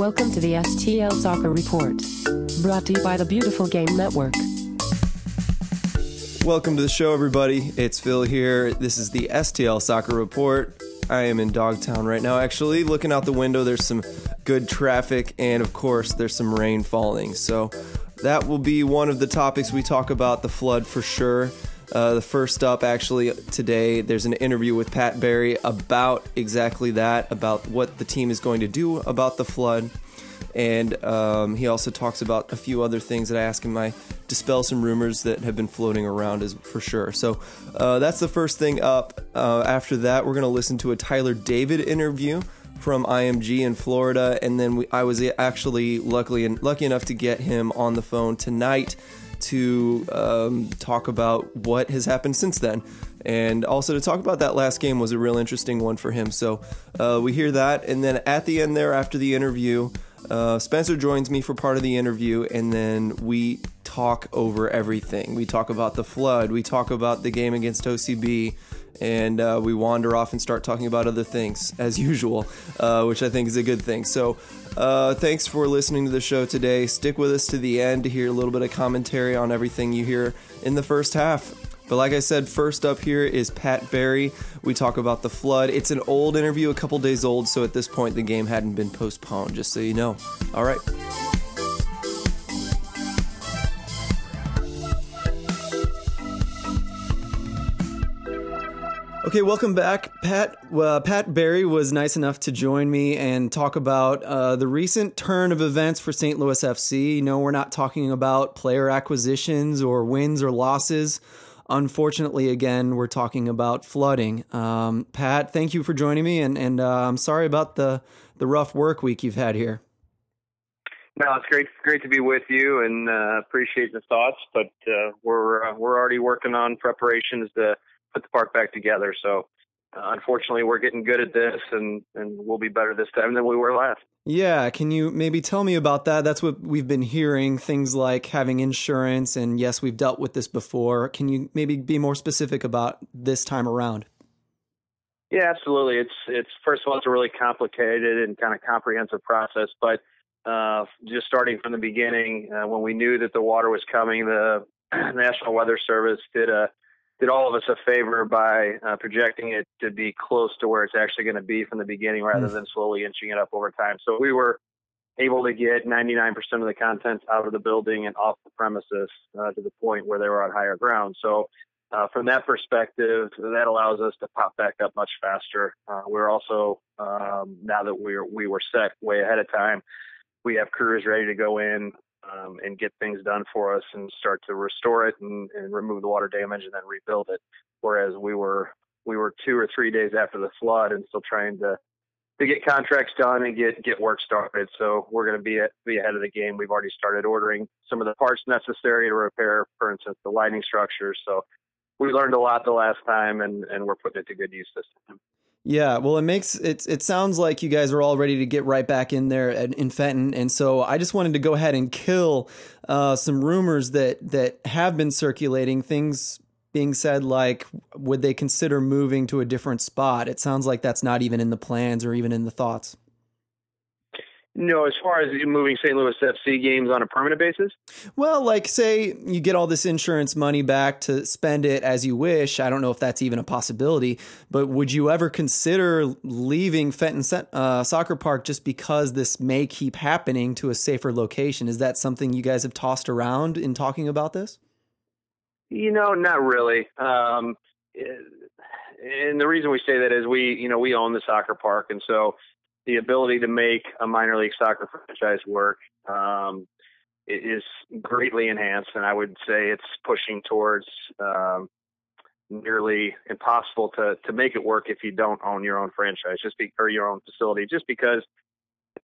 Welcome to the STL Soccer Report. Brought to you by the Beautiful Game Network. Welcome to the show, everybody. It's Phill here. This is the STL Soccer Report. I am in Dogtown right now. Actually, looking out the window, there's some good traffic, and of course, there's some rain falling. So, that will be one of the topics we talk about the flood for sure. Uh, the first up, actually, today, there's an interview with Pat Barry about exactly that, about what the team is going to do about the flood. And um, he also talks about a few other things that I ask him. I dispel some rumors that have been floating around, as for sure. So uh, that's the first thing up. Uh, after that, we're going to listen to a Tyler David interview from IMG in Florida, and then we, I was actually luckily lucky enough to get him on the phone tonight to um, talk about what has happened since then. And also to talk about that last game was a real interesting one for him. So uh, we hear that. And then at the end there, after the interview, uh, Spencer joins me for part of the interview, and then we talk over everything. We talk about the flood, we talk about the game against OCB, and uh, we wander off and start talking about other things as usual, uh, which I think is a good thing. So, uh, thanks for listening to the show today. Stick with us to the end to hear a little bit of commentary on everything you hear in the first half. But like I said, first up here is Pat Barry. We talk about the flood. It's an old interview, a couple days old, so at this point the game hadn't been postponed, just so you know. All right. Okay, welcome back, Pat. Uh, Pat Barry was nice enough to join me and talk about uh, the recent turn of events for St. Louis FC. No, we're not talking about player acquisitions or wins or losses. Unfortunately, again, we're talking about flooding. Um, Pat, thank you for joining me, and and uh, I'm sorry about the the rough work week you've had here. No, it's great great to be with you, and uh, appreciate the thoughts. But uh, we're uh, we're already working on preparations to put the park back together. So uh, unfortunately, we're getting good at this, and and we'll be better this time than we were last. Yeah, can you maybe tell me about that? That's what we've been hearing. Things like having insurance, and yes, we've dealt with this before. Can you maybe be more specific about this time around? Yeah, absolutely. It's it's first of all, it's a really complicated and kind of comprehensive process, but uh, just starting from the beginning, uh, when we knew that the water was coming, the National Weather Service did a did all of us a favor by uh, projecting it to be close to where it's actually going to be from the beginning rather mm. than slowly inching it up over time. So we were able to get 99% of the contents out of the building and off the premises uh, to the point where they were on higher ground. So uh, from that perspective, that allows us to pop back up much faster. Uh, we're also um, now that we're we were set way ahead of time, we have crews ready to go in um, and get things done for us and start to restore it and, and remove the water damage and then rebuild it. Whereas we were we were two or three days after the flood and still trying to to get contracts done and get get work started. So we're going to be at, be ahead of the game. We've already started ordering some of the parts necessary to repair, for instance, the lighting structures. So we learned a lot the last time, and and we're putting it to good use this time. Yeah, well, it makes it. It sounds like you guys are all ready to get right back in there at, in Fenton, and so I just wanted to go ahead and kill uh, some rumors that that have been circulating. Things being said like, would they consider moving to a different spot? It sounds like that's not even in the plans or even in the thoughts. No, as far as moving St. Louis FC games on a permanent basis? Well, like say you get all this insurance money back to spend it as you wish. I don't know if that's even a possibility, but would you ever consider leaving Fenton uh, Soccer Park just because this may keep happening to a safer location? Is that something you guys have tossed around in talking about this? You know, not really. Um, and the reason we say that is we, you know, we own the soccer park, and so the ability to make a minor league soccer franchise work um, is greatly enhanced, and I would say it's pushing towards um, nearly impossible to to make it work if you don't own your own franchise, just be or your own facility, just because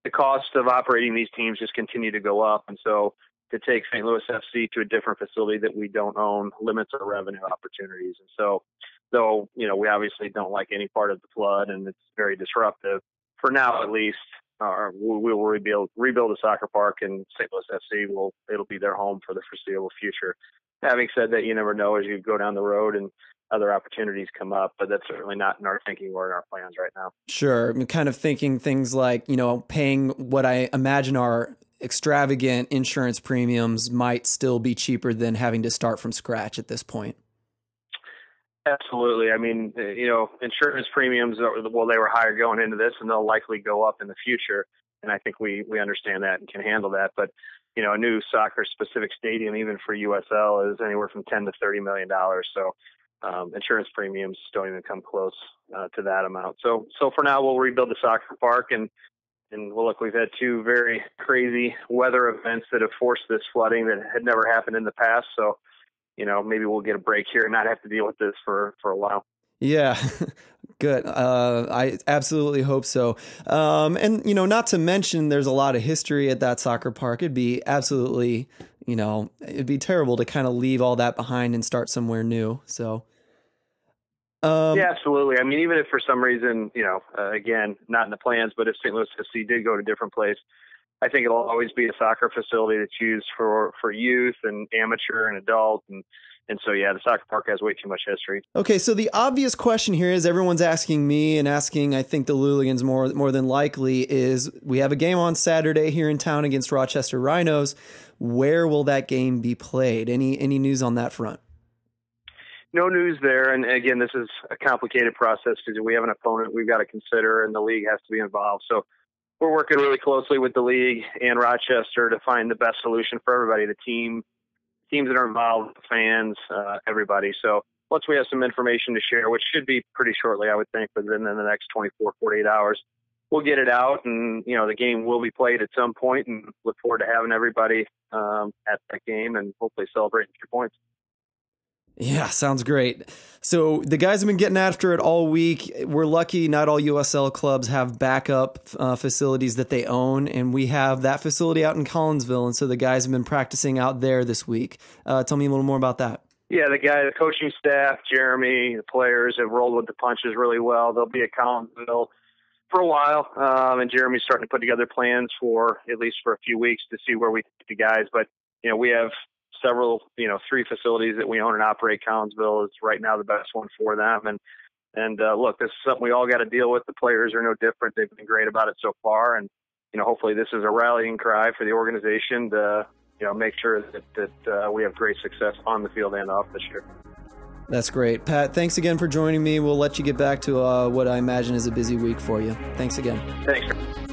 the cost of operating these teams just continue to go up, and so to take St. Louis FC to a different facility that we don't own limits our revenue opportunities, and so though you know we obviously don't like any part of the flood and it's very disruptive for now at least, uh, we will rebuild rebuild a soccer park, and St. Louis FC will it'll be their home for the foreseeable future. having said that, you never know as you go down the road and other opportunities come up, but that's certainly not in our thinking or in our plans right now. Sure. I'm kind of thinking things like, you know, paying what I imagine are extravagant insurance premiums might still be cheaper than having to start from scratch at this point. Absolutely. I mean, uh, you know, insurance premiums, well, they were higher going into this and they'll likely go up in the future. And I think we, we understand that and can handle that. But, you know, a new soccer specific stadium, even for USL, is anywhere from 10 to $30 million. So, um, insurance premiums don't even come close uh, to that amount. So, so for now, we'll rebuild the soccer park and and well, look, we've had two very crazy weather events that have forced this flooding that had never happened in the past. So, you know, maybe we'll get a break here and not have to deal with this for for a while. Yeah, good. Uh, I absolutely hope so. Um, and you know, not to mention, there's a lot of history at that soccer park. It'd be absolutely, you know, it'd be terrible to kind of leave all that behind and start somewhere new. So, um, yeah, absolutely. I mean, even if for some reason, you know, uh, again, not in the plans, but if St. Louis FC did go to a different place, I think it'll always be a soccer facility that's used for for youth and amateur and adult and and so yeah, the soccer park has way too much history. Okay, so the obvious question here is everyone's asking me and asking I think the Louligans more more than likely is we have a game on Saturday here in town against Rochester Rhinos. Where will that game be played? Any any news on that front? no news there. And again, this is a complicated process because we have an opponent we've got to consider, and the league has to be involved. So we're working really closely with the league and Rochester to find the best solution for everybody, the team, teams that are involved, fans, uh, everybody. So once we have some information to share, which should be pretty shortly, I would think, within the next 24, 48 hours, we'll get it out, and you know the game will be played at some point, and look forward to having everybody um, at that game and hopefully celebrating three points. Yeah, sounds great. So the guys have been getting after it all week. We're lucky not all USL clubs have backup uh, facilities that they own, and we have that facility out in Collinsville. And so the guys have been practicing out there this week. Uh, tell me a little more about that. Yeah, the guy, the coaching staff, Jeremy, the players have rolled with the punches really well. They'll be at Collinsville for a while, um, and Jeremy's starting to put together plans for at least for a few weeks to see where we the guys. But you know, we have several, you know, three facilities that we own and operate. Collinsville is right now the best one for them. And and uh, look, this is something we all got to deal with. The players are no different. They've been great about it so far, and you know, hopefully, this is a rallying cry for the organization to you know make sure that that uh, we have great success on the field and off this year. That's great, Pat. Thanks again for joining me. We'll let you get back to uh, what I imagine is a busy week for you. Thanks again. Thanks.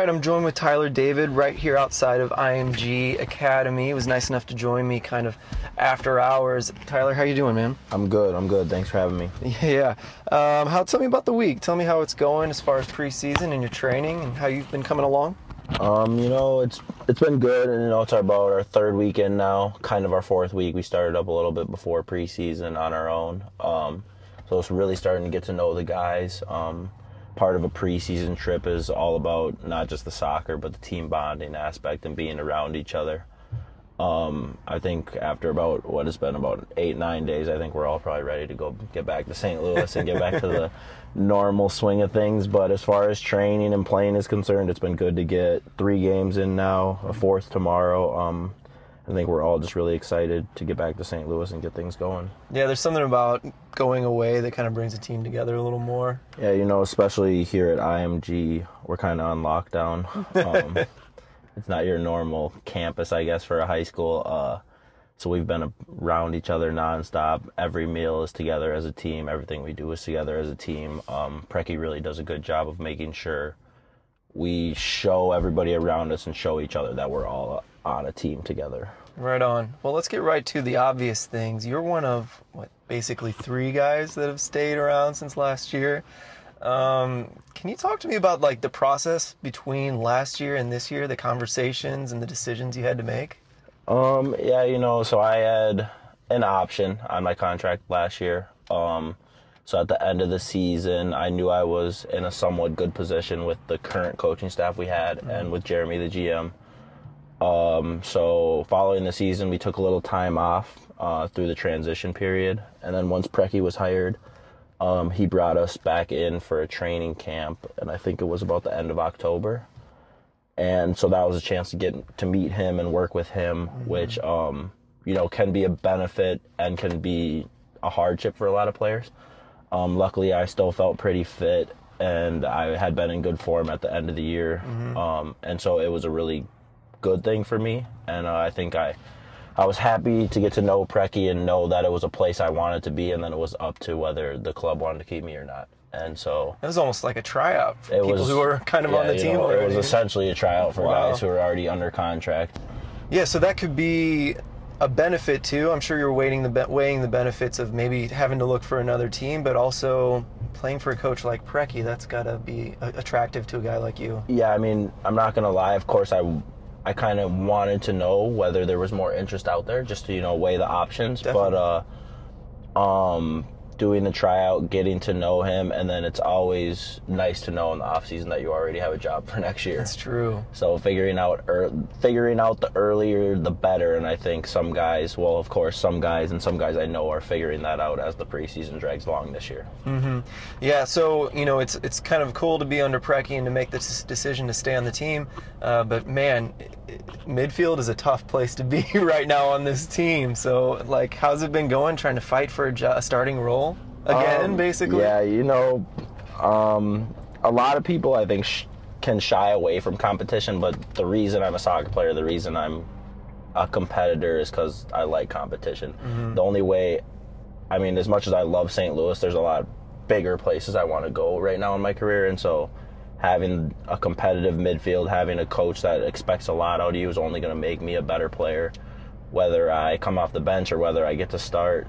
Right, I'm joined with Tyler David right here outside of IMG Academy. He was nice enough to join me kind of after hours. Tyler, how you doing, man? I'm good. I'm good. Thanks for having me. Yeah. Um, how? Tell me about the week. Tell me how it's going as far as preseason and your training and how you've been coming along. Um, you know, it's it's been good, and you know, it's about our third weekend now, kind of our fourth week. We started up a little bit before preseason on our own, um, so it's really starting to get to know the guys. Um, part of a preseason trip is all about not just the soccer but the team bonding aspect and being around each other. Um, I think after about what has been about eight nine days, I think we're all probably ready to go get back to St. Louis and get back to the normal swing of things. But as far as training and playing is concerned, it's been good to get three games in now, a fourth tomorrow. Um, I think we're all just really excited to get back to St. Louis and get things going. Yeah, there's something about going away that kind of brings the team together a little more. Yeah, you know, especially here at IMG, we're kind of on lockdown. Um, it's not your normal campus, I guess, for a high school. Uh, so we've been around each other nonstop. Every meal is together as a team. Everything we do is together as a team. Um, Preki really does a good job of making sure we show everybody around us and show each other that we're all on a team together. Right on. Well, let's get right to the obvious things. You're one of what basically three guys that have stayed around since last year. Um, can you talk to me about like the process between last year and this year, the conversations and the decisions you had to make? Um, yeah, you know, so I had an option on my contract last year. Um, so at the end of the season, I knew I was in a somewhat good position with the current coaching staff we had mm-hmm. and with Jeremy, the GM. Um, so following the season, we took a little time off uh, through the transition period, and then once Preki was hired, um, he brought us back in for a training camp, and I think it was about the end of October. And so that was a chance to get to meet him and work with him, which um, you know can be a benefit and can be a hardship for a lot of players. Um, luckily, I still felt pretty fit, and I had been in good form at the end of the year, um, and so it was a really good thing for me. And uh, I think I, I was happy to get to know Preki and know that it was a place I wanted to be, and then it was up to whether the club wanted to keep me or not. And so It was almost like a tryout for people was who were kind of on the team know, It was essentially a tryout for Wow. guys who were already under contract. Yeah, so that could be a benefit too. I'm sure you're weighing the weighing the benefits of maybe having to look for another team, but also playing for a coach like Preki. That's got to be a- attractive to a guy like you. Yeah, I mean, I'm not gonna lie. Of course, I, I kind of wanted to know whether there was more interest out there, just to you know weigh the options. Definitely. But uh, um, doing the tryout, getting to know him, and then it's always nice to know in the off season that you already have a job for next year. That's true. So figuring out ear figuring out the earlier the better, and I think some guys, well, of course, some guys and some guys I know are figuring that out as the preseason drags along this year. Yeah, so you know it's it's kind of cool to be under Preki and to make this decision to stay on the team, uh, but man, midfield is a tough place to be right now on this team. So like, how's it been going? Trying to fight for a, jo- a starting role again, Um, basically. Yeah, you know, um, a lot of people I think sh- can shy away from competition, but the reason I'm a soccer player, the reason I'm a competitor is because I like competition. The only way, I mean, as much as I love St. Louis, there's a lot bigger places I want to go right now in my career, and so having a competitive midfield, having a coach that expects a lot out of you is only going to make me a better player. Whether I come off the bench or whether I get to start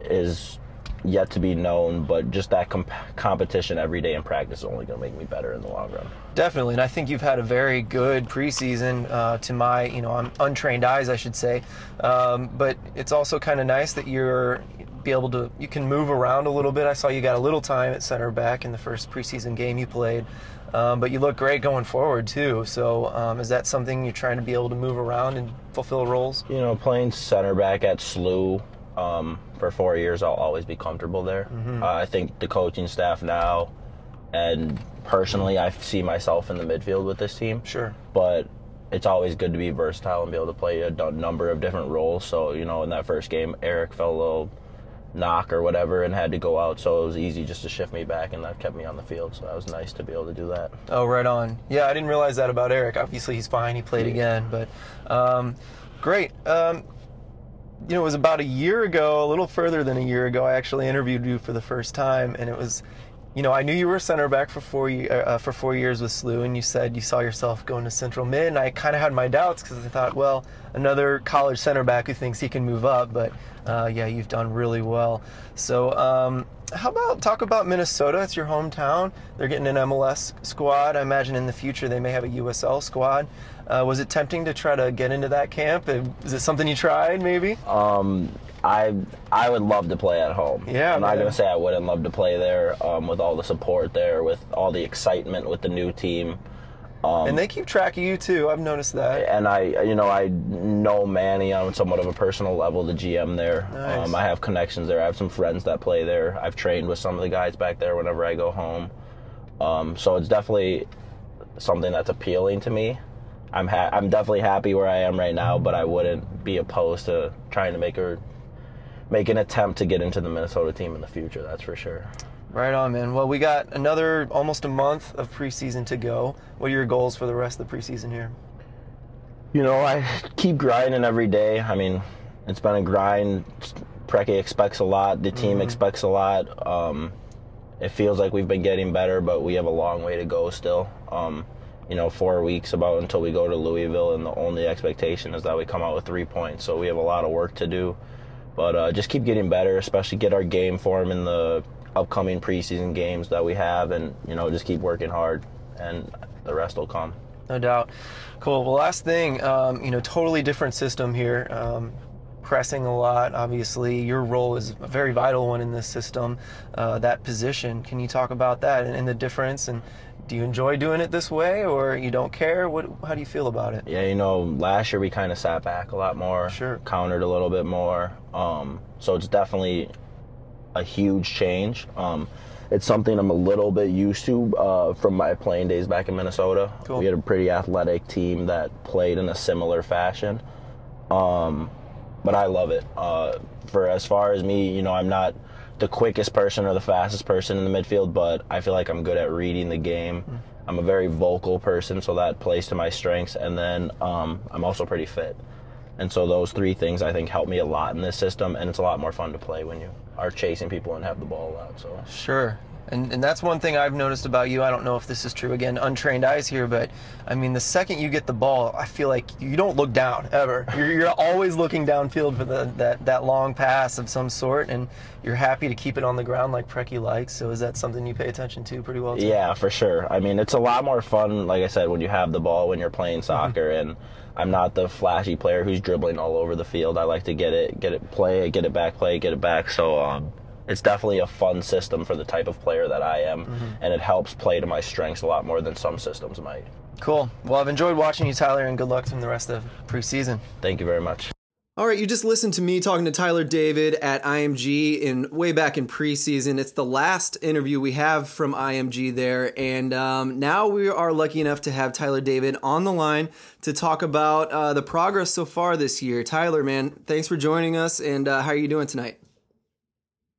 is yet to be known, but just that comp- competition every day in practice is only going to make me better in the long run. Definitely, and I think you've had a very good preseason. Uh, to my, you know, un- untrained eyes, I should say. Um, but it's also kind of nice that you're be able to you can move around a little bit. I saw you got a little time at center back in the first preseason game you played, um, but you look great going forward too. So um, is that something you're trying to be able to move around and fulfill roles? You know, playing center back at SLU um, for four years, I'll always be comfortable there. Uh, I think the coaching staff now, and personally, I see myself in the midfield with this team. Sure. but it's always good to be versatile and be able to play a number of different roles. So, you know, in that first game, Eric fell a little knock or whatever and had to go out, so it was easy just to shift me back, and that kept me on the field. So that was nice to be able to do that. Oh, right on. Yeah, I didn't realize that about Eric. Obviously, he's fine. He played again, but um, great. Um, you know, it was about a year ago, a little further than a year ago. I actually interviewed you for the first time, and it was, you know, I knew you were a center back for four uh, for four years with SLU, and you said you saw yourself going to Central Mid, and I kind of had my doubts because I thought, well, another college center back who thinks he can move up, but uh, yeah, you've done really well. So. Um, how about talk about Minnesota? It's your hometown. They're getting an MLS squad. I imagine in the future they may have a USL squad. Uh, was it tempting to try to get into that camp? Is it something you tried, maybe? Um, I I would love to play at home. Yeah, I'm not man. gonna say I wouldn't love to play there um, with all the support there, with all the excitement with the new team. and they keep track of you too. I've noticed that. and I, you know, I know Manny on somewhat of a personal level, the GM there. Nice. Um, I have connections there. I have some friends that play there. I've trained with some of the guys back there whenever I go home. Um, so it's definitely something that's appealing to me. I'm ha- I'm definitely happy where I am right now, but I wouldn't be opposed to trying to make a make an attempt to get into the Minnesota team in the future. That's for sure. Right on, man. Well, we got another almost a month of preseason to go. What are your goals for the rest of the preseason here? You know, I keep grinding every day. I mean, it's been a grind. Preki expects a lot. The team expects a lot. Um, it feels like we've been getting better, but we have a long way to go still. Um, you know, four weeks about until we go to Louisville, and the only expectation is that we come out with three points. So we have a lot of work to do. But uh, just keep getting better, especially get our game form in the upcoming preseason games that we have, and you know, just keep working hard, and the rest will come. No doubt. Cool. Well, last thing, um, you know, totally different system here. Um, pressing a lot, obviously. Your role is a very vital one in this system, uh, that position. Can you talk about that and, and the difference and do you enjoy doing it this way, or you don't care? What? How do you feel about it? Yeah, you know, last year we kind of sat back a lot more, Sure. countered a little bit more. Um, so it's definitely a huge change. Um, it's something I'm a little bit used to uh, from my playing days back in Minnesota. Cool. We had a pretty athletic team that played in a similar fashion. Um, but I love it. Uh, for as far as me, you know, I'm not the quickest person or the fastest person in the midfield, but I feel like I'm good at reading the game. I'm a very vocal person, so that plays to my strengths. And then um, I'm also pretty fit. And so those three things I think help me a lot in this system, and it's a lot more fun to play when you are chasing people and have the ball out. So Sure. And, and that's one thing I've noticed about you. I don't know if this is true. Again, untrained eyes here, but I mean, the second you get the ball, I feel like you don't look down ever. You're, you're always looking downfield for the, that, that long pass of some sort, and you're happy to keep it on the ground like Preki likes. So is that something you pay attention to pretty well? Too? Yeah, for sure. I mean, it's a lot more fun, like I said, when you have the ball when you're playing soccer. And I'm not the flashy player who's dribbling all over the field. I like to get it, get it, play it, get it back, play it, get it back. So um, it's definitely a fun system for the type of player that I am, and it helps play to my strengths a lot more than some systems might. Cool. Well, I've enjoyed watching you, Tyler, and good luck from the rest of preseason. Thank you very much. All right, you just listened to me talking to Tyler David at IMG in way back in preseason. It's the last interview we have from IMG there, and um, now we are lucky enough to have Tyler David on the line to talk about uh, the progress so far this year. Tyler, man, thanks for joining us, and uh, how are you doing tonight?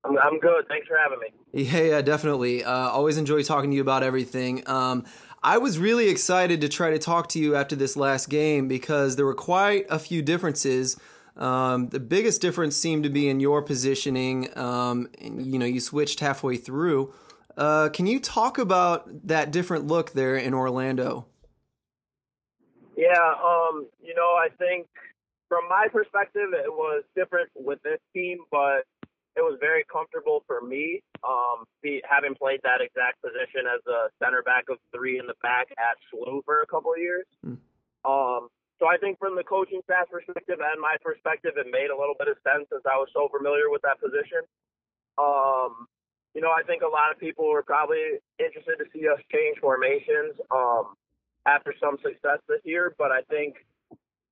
I'm, I'm good. Thanks for having me. Yeah, yeah, definitely. Uh, always enjoy talking to you about everything. Um, I was really excited to try to talk to you after this last game because there were quite a few differences. Um, the biggest difference seemed to be in your positioning. Um, and, you know, you switched halfway through. Uh, can you talk about that different look there in Orlando? Yeah, um, you know, I think from my perspective, it was different with this team, but it was very comfortable for me, um, be, having played that exact position as a center back of three in the back at SLU for a couple of years. Hmm. Um, so I think from the coaching staff perspective and my perspective, it made a little bit of sense since I was so familiar with that position. Um, you know, I think a lot of people were probably interested to see us change formations um, after some success this year, but I think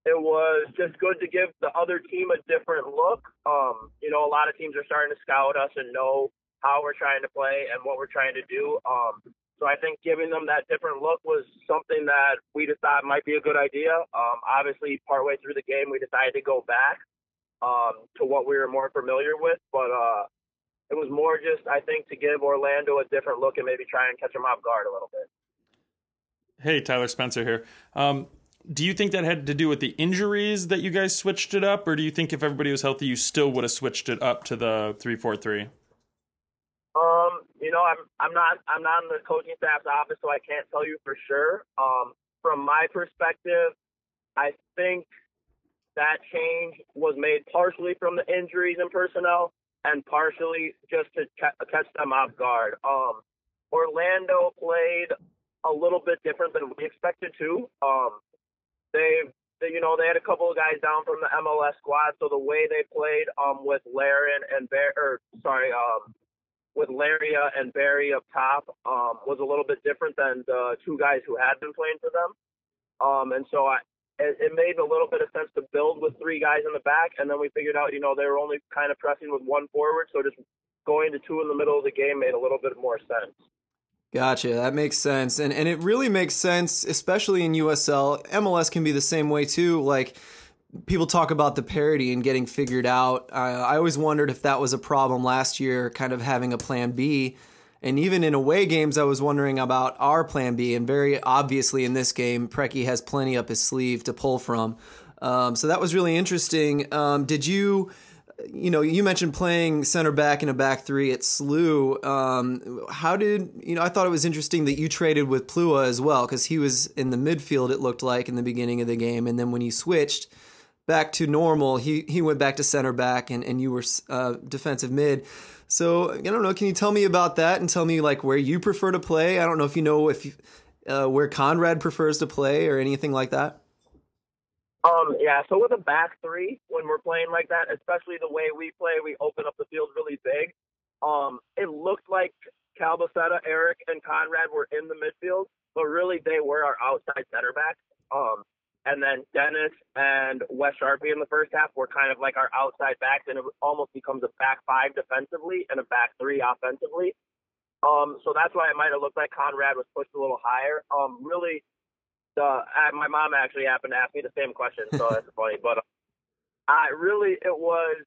it was just good to give the other team a different look. Um, you know, a lot of teams are starting to scout us and know how we're trying to play and what we're trying to do. Um, so I think giving them that different look was something that we decided might be a good idea. Um, obviously, partway through the game, we decided to go back um, to what we were more familiar with, but uh, it was more just, I think, to give Orlando a different look and maybe try and catch them off guard a little bit. Hey, Tyler Spencer here. Um, do you think that had to do with the injuries that you guys switched it up, or do you think if everybody was healthy, you still would have switched it up to the three four three? Um, you know, I'm I'm not I'm not in the coaching staff's office, so I can't tell you for sure. Um, from my perspective, I think that change was made partially from the injuries and personnel, and partially just to ca- catch them off guard. Um, Orlando played a little bit different than we expected to. Um, they, they, you know, they had a couple of guys down from the MLS squad, so the way they played um, with Laren and Bear, or sorry, um, with Laria and Barry up top um, was a little bit different than the two guys who had been playing for them. Um, and so I, it, it made a little bit of sense to build with three guys in the back, and then we figured out, you know, they were only kind of pressing with one forward, so just going to two in the middle of the game made a little bit more sense. Gotcha. That makes sense. And and it really makes sense, especially in USL. MLS can be the same way too. Like people talk about the parity and getting figured out. Uh, I always wondered if that was a problem last year, kind of having a plan B. And even in away games, I was wondering about our plan B. And very obviously in this game, Preki has plenty up his sleeve to pull from. Um, so that was really interesting. Um, did you? You know, you mentioned playing center back in a back three at SLU. Um, how did you know? I thought it was interesting that you traded with Plewa as well because he was in the midfield. It looked like in the beginning of the game, and then when you switched back to normal, he he went back to center back, and and you were uh, defensive mid. So I don't know. Can you tell me about that and tell me like where you prefer to play? I don't know if you know if you, uh, where Conrad prefers to play or anything like that. Um, yeah, so with a back three, when we're playing like that, especially the way we play, we open up the field really big. Um, it looked like Calbacetta, Eric, and Conrad were in the midfield, but really they were our outside center backs. Um, and then Dennis and Wes Sharpie in the first half were kind of like our outside backs, and it almost becomes a back five defensively and a back three offensively. Um, so that's why it might have looked like Conrad was pushed a little higher. Um, really, the uh, my mom actually happened to ask me the same question, so that's funny. But uh, I really, it was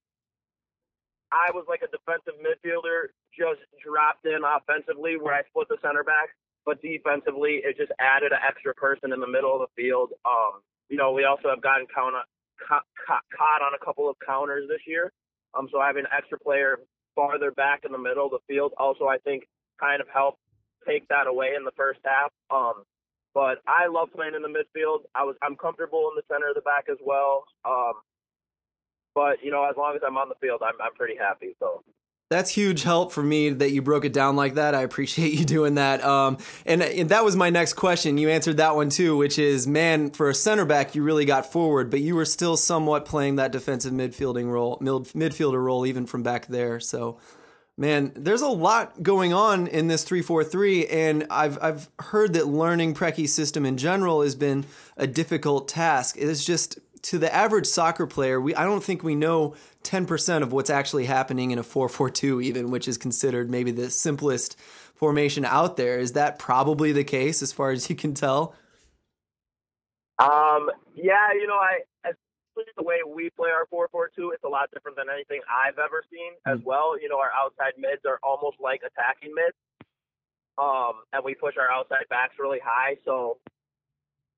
I was like a defensive midfielder, just dropped in offensively where I split the center back, but defensively it just added an extra person in the middle of the field. Um, you know, we also have gotten count, caught, caught on a couple of counters this year. Um, so having an extra player farther back in the middle of the field also I think kind of helped take that away in the first half. Um, but I love playing in the midfield. I was I'm comfortable in the center of the back as well. Um, but you know, as long as I'm on the field, I'm I'm pretty happy. So that's huge help for me that you broke it down like that. I appreciate you doing that. Um, and, and, that was my next question. You answered that one too, which is, man, for a center back, you really got forward, but you were still somewhat playing that defensive midfielding role, mid, midfielder role, even from back there. So, man, there's a lot going on in this three four three, and I've I've heard that learning Preki's system in general has been a difficult task. It's just to the average soccer player, we I don't think we know 10% of what's actually happening in a 4-4-2 even, which is considered maybe the simplest formation out there. Is that probably the case as far as you can tell? Um, yeah, you know, I the way we play our 4-4-2, it's a lot different than anything I've ever seen as mm. well. You know, our outside mids are almost like attacking mids. Um, and we push our outside backs really high. So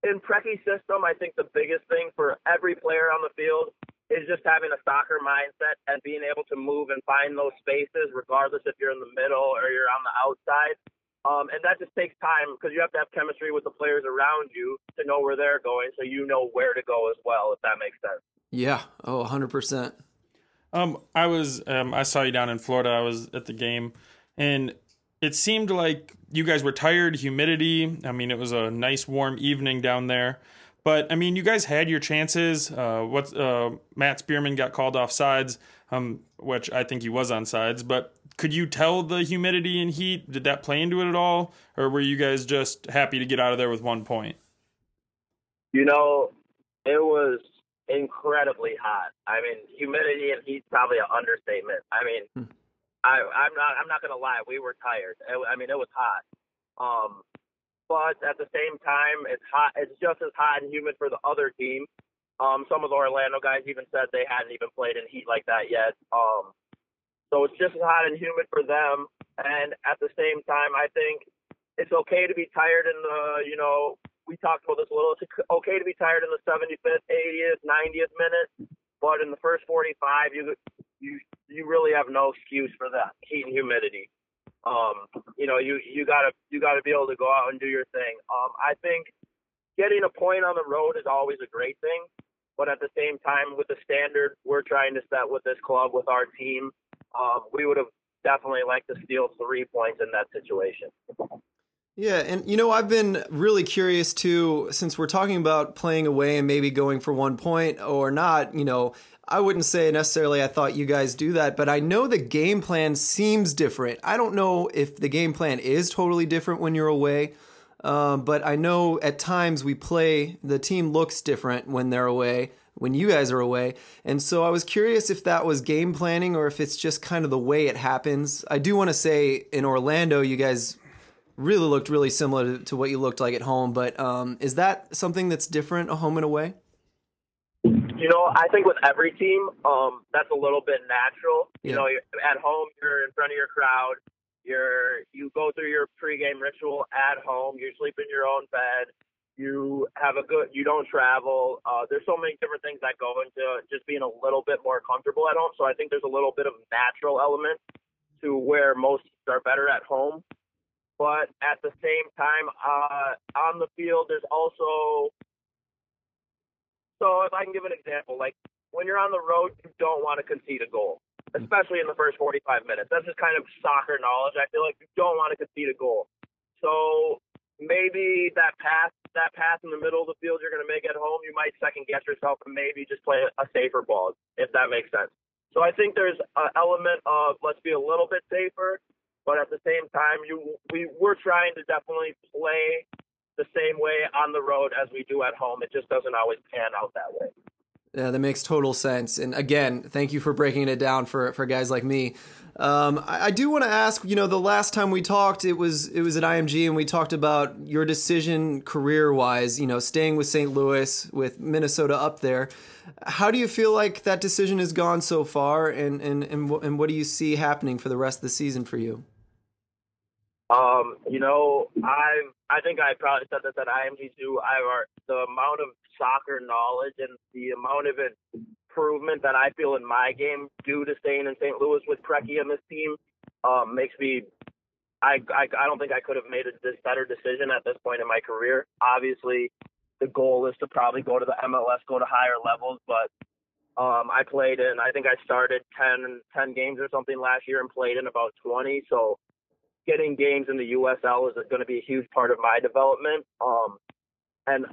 in Preki's system, I think the biggest thing for every player on the field is just having a soccer mindset and being able to move and find those spaces, regardless if you're in the middle or you're on the outside. Um, and that just takes time because you have to have chemistry with the players around you to know where they're going, so you know where to go as well, if that makes sense. Yeah. Oh, 100%. Um, I was, um, I saw you down in Florida. I was at the game, and it seemed like you guys were tired, humidity. I mean, it was a nice warm evening down there. But I mean, you guys had your chances. Uh, what uh, Matt Spearman got called off sides, um, which I think he was on sides. But could you tell the humidity and heat? Did that play into it at all, or were you guys just happy to get out of there with one point? You know, it was incredibly hot. I mean, humidity and heat probably an understatement. I mean, hmm. I, I'm not I'm not gonna lie, we were tired. It, I mean, it was hot. Um, but at the same time, it's hot. It's just as hot and humid for the other team. Um, some of the Orlando guys even said they hadn't even played in heat like that yet. Um, so it's just as hot and humid for them. And at the same time, I think it's okay to be tired in the, you know, we talked about this a little. It's okay to be tired in the 75th, 80th, 90th minute, but in the first 45, you you you really have no excuse for that heat and humidity. Um, you know, you you gotta you gotta be able to go out and do your thing. Um, I think getting a point on the road is always a great thing, but at the same time, with the standard we're trying to set with this club, with our team, um, we would have definitely liked to steal three points in that situation. Yeah, and you know, I've been really curious too, since we're talking about playing away and maybe going for one point or not, you know, I wouldn't say necessarily I thought you guys do that, but I know the game plan seems different. I don't know if the game plan is totally different when you're away, um, but I know at times we play, the team looks different when they're away, when you guys are away. And so I was curious if that was game planning or if it's just kind of the way it happens. I do want to say in Orlando, you guys really looked really similar to, to what you looked like at home, but um, is that something that's different, a home and away? You know, I think with every team, um, that's a little bit natural. You know, at home, you're in front of your crowd. You're you go through your pregame ritual at home. You sleep in your own bed. You have a good. You don't travel. Uh, there's so many different things that go into just being a little bit more comfortable at home. So I think there's a little bit of natural element to where most are better at home. But at the same time, uh, on the field, there's also so if I can give an example, like when you're on the road, you don't want to concede a goal, especially in the first 45 minutes. That's just kind of soccer knowledge. I feel like you don't want to concede a goal. So maybe that pass, that pass in the middle of the field you're going to make at home, you might second guess yourself and maybe just play a safer ball, if that makes sense. So I think there's an element of let's be a little bit safer, but at the same time, you we we're trying to definitely play the same way on the road as we do at home. It just doesn't always pan out that way. Yeah, that makes total sense. And again, thank you for breaking it down for for guys like me. Um, I, I, do want to ask. You know, the last time we talked, it was it was at IMG, and we talked about your decision career wise. You know, staying with St. Louis, with Minnesota up there. How do you feel like that decision has gone so far, and and and, and what do you see happening for the rest of the season for you? Um, you know, I I think I probably said this at IMG too. I the amount of soccer knowledge and the amount of improvement that I feel in my game due to staying in St. Louis with Preki and this team um, makes me. I, I I don't think I could have made a this better decision at this point in my career. Obviously, the goal is to probably go to the MLS, go to higher levels, but um, I played in, I think I started 10, 10 games or something last year and played in about 20. So getting games in the USL is going to be a huge part of my development. Um, and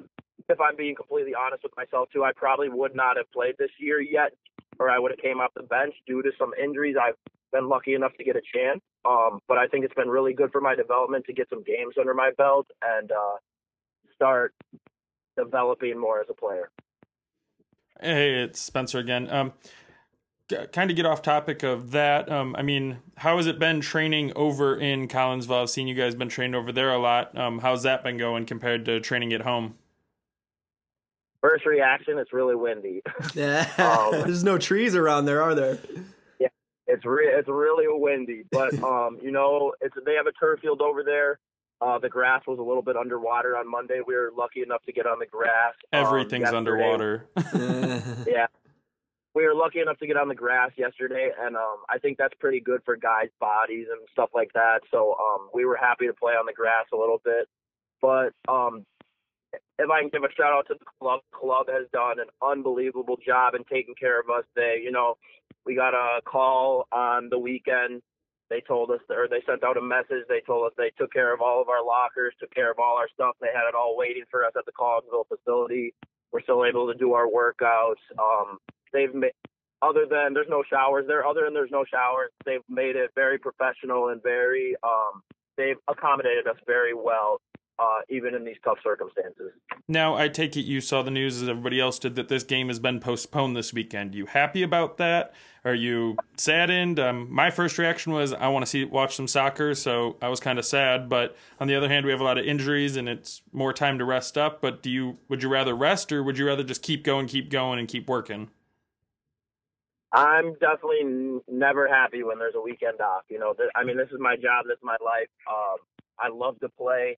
if I'm being completely honest with myself too, I probably would not have played this year yet, or I would have came off the bench due to some injuries. I've been lucky enough to get a chance, um, but I think it's been really good for my development to get some games under my belt and uh, start developing more as a player. Hey, it's Spencer again. Um, kind of get off topic of that. Um, I mean, how has it been training over in Collinsville? I've seen you guys been trained over there a lot. Um, how's that been going compared to training at home? First reaction, it's really windy. Yeah, um, there's no trees around there, are there? Yeah, it's re- it's really windy, but um, you know, it's they have a turf field over there. Uh, the grass was a little bit underwater on Monday. We were lucky enough to get on the grass. Um, Everything's um, underwater. yeah, we were lucky enough to get on the grass yesterday, and um, I think that's pretty good for guys' bodies and stuff like that. So um, we were happy to play on the grass a little bit. But um, if I can give a shout out to the club, club has done an unbelievable job in taking care of us. They, you know, we got a call on the weekend. They told us, or they sent out a message. They told us they took care of all of our lockers, took care of all our stuff. They had it all waiting for us at the Collinsville facility. We're still able to do our workouts. Um, they've made other than there's no showers there other than there's no showers they've made it very professional and very um they've accommodated us very well uh, even in these tough circumstances. Now, I take it you saw the news as everybody else did that this game has been postponed this weekend. You happy about that? Are you saddened? Um, my first reaction was I want to see watch some soccer, so I was kind of sad. But on the other hand, we have a lot of injuries and it's more time to rest up. But do you would you rather rest or would you rather just keep going, keep going, and keep working? I'm definitely n- never happy when there's a weekend off. You know, th- I mean, this is my job, this is my life. Um, I love to play.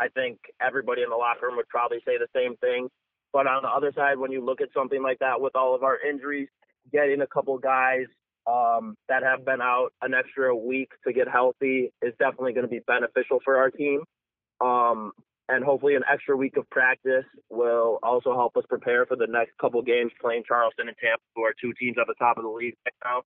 I think everybody in the locker room would probably say the same thing. But on the other side, when you look at something like that with all of our injuries, getting a couple guys um, that have been out an extra week to get healthy is definitely going to be beneficial for our team. Um, and hopefully an extra week of practice will also help us prepare for the next couple games playing Charleston and Tampa, who are two teams at the top of the league right now.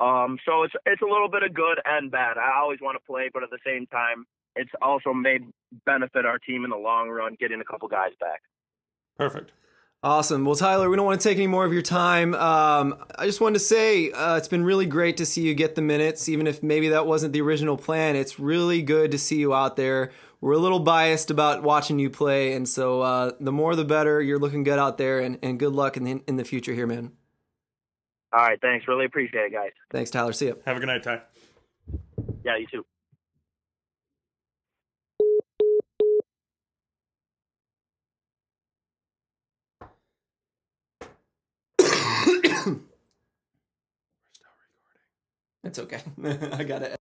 Um, so it's it's a little bit of good and bad. I always want to play, but at the same time, it's also may benefit our team in the long run getting a couple guys back. Perfect. Awesome. Well, Tyler, we don't want to take any more of your time. Um, I just wanted to say uh, it's been really great to see you get the minutes, even if maybe that wasn't the original plan. It's really good to see you out there we're a little biased about watching you play, and so uh, the more the better. You're looking good out there, and, and good luck in the, in the future here, man. All right, thanks. Really appreciate it, guys. Thanks, Tyler. See you. Have a good night, Ty. Yeah, you too. It's okay. I got it.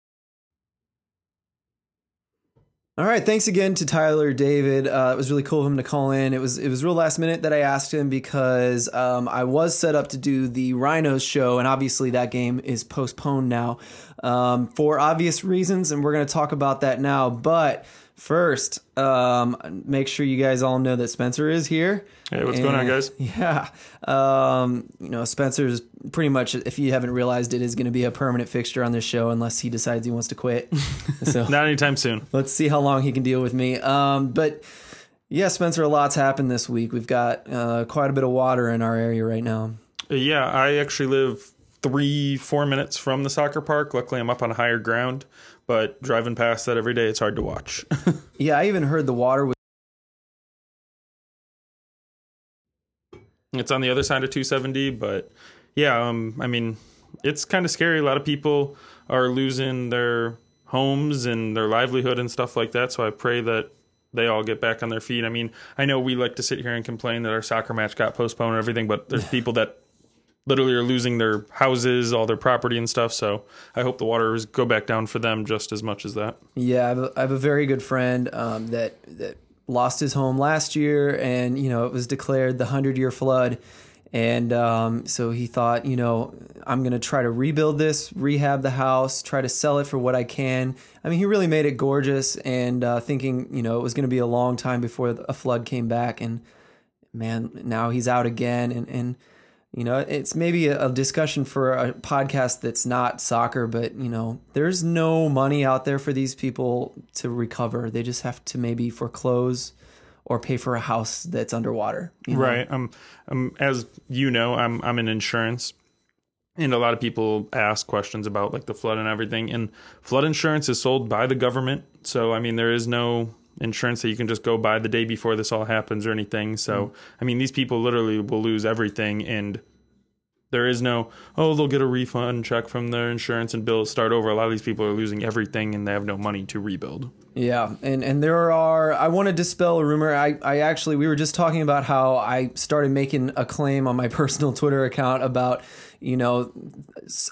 All right, thanks again to Tyler David. Uh, it was really cool of him to call in. It was it was real last minute that I asked him because um, I was set up to do the Rhinos show, and obviously that game is postponed now um, for obvious reasons, and we're going to talk about that now. But First, um, make sure you guys all know that Spencer is here. Hey, what's and, going on, guys? Yeah, um, you know, Spencer's pretty much, if you haven't realized it, is going to be a permanent fixture on this show unless he decides he wants to quit. so not anytime soon. Let's see how long he can deal with me. Um, but yeah, Spencer, a lot's happened this week. We've got uh, quite a bit of water in our area right now. Yeah, I actually live three, four minutes from the soccer park. Luckily, I'm up on higher ground, but driving past that every day, it's hard to watch. Yeah, I even heard the water was. it's on the other side of 270, but yeah, um, I mean, it's kind of scary. A lot of people are losing their homes and their livelihood and stuff like that. So I pray that they all get back on their feet. I mean, I know we like to sit here and complain that our soccer match got postponed and everything, but there's people that literally are losing their houses, all their property and stuff. So I hope the waters go back down for them just as much as that. Yeah, I have a, I have a very good friend um, that that lost his home last year, and you know it was declared the hundred year flood, and um, so he thought, you know, I'm gonna try to rebuild this, rehab the house, try to sell it for what I can. I mean, he really made it gorgeous, and uh, thinking, you know, it was gonna be a long time before a flood came back, and man, now he's out again, and and you know, it's maybe a, discussion for a podcast that's not soccer, but you know, there's no money out there for these people to recover. They just have to maybe foreclose or pay for a house that's underwater. you know? Right. Um, um, as you know, I'm I'm in insurance, and a lot of people ask questions about like the flood and everything. And flood insurance is sold by the government, so I mean there is no insurance that you can just go buy the day before this all happens or anything. So mm-hmm. I mean these people literally will lose everything, and there is no oh they'll get a refund check from their insurance and bill start over. A lot of these people are losing everything, and they have no money to rebuild. Yeah, and and there are. I want to dispel a rumor. I I actually we were just talking about how I started making a claim on my personal Twitter account about you know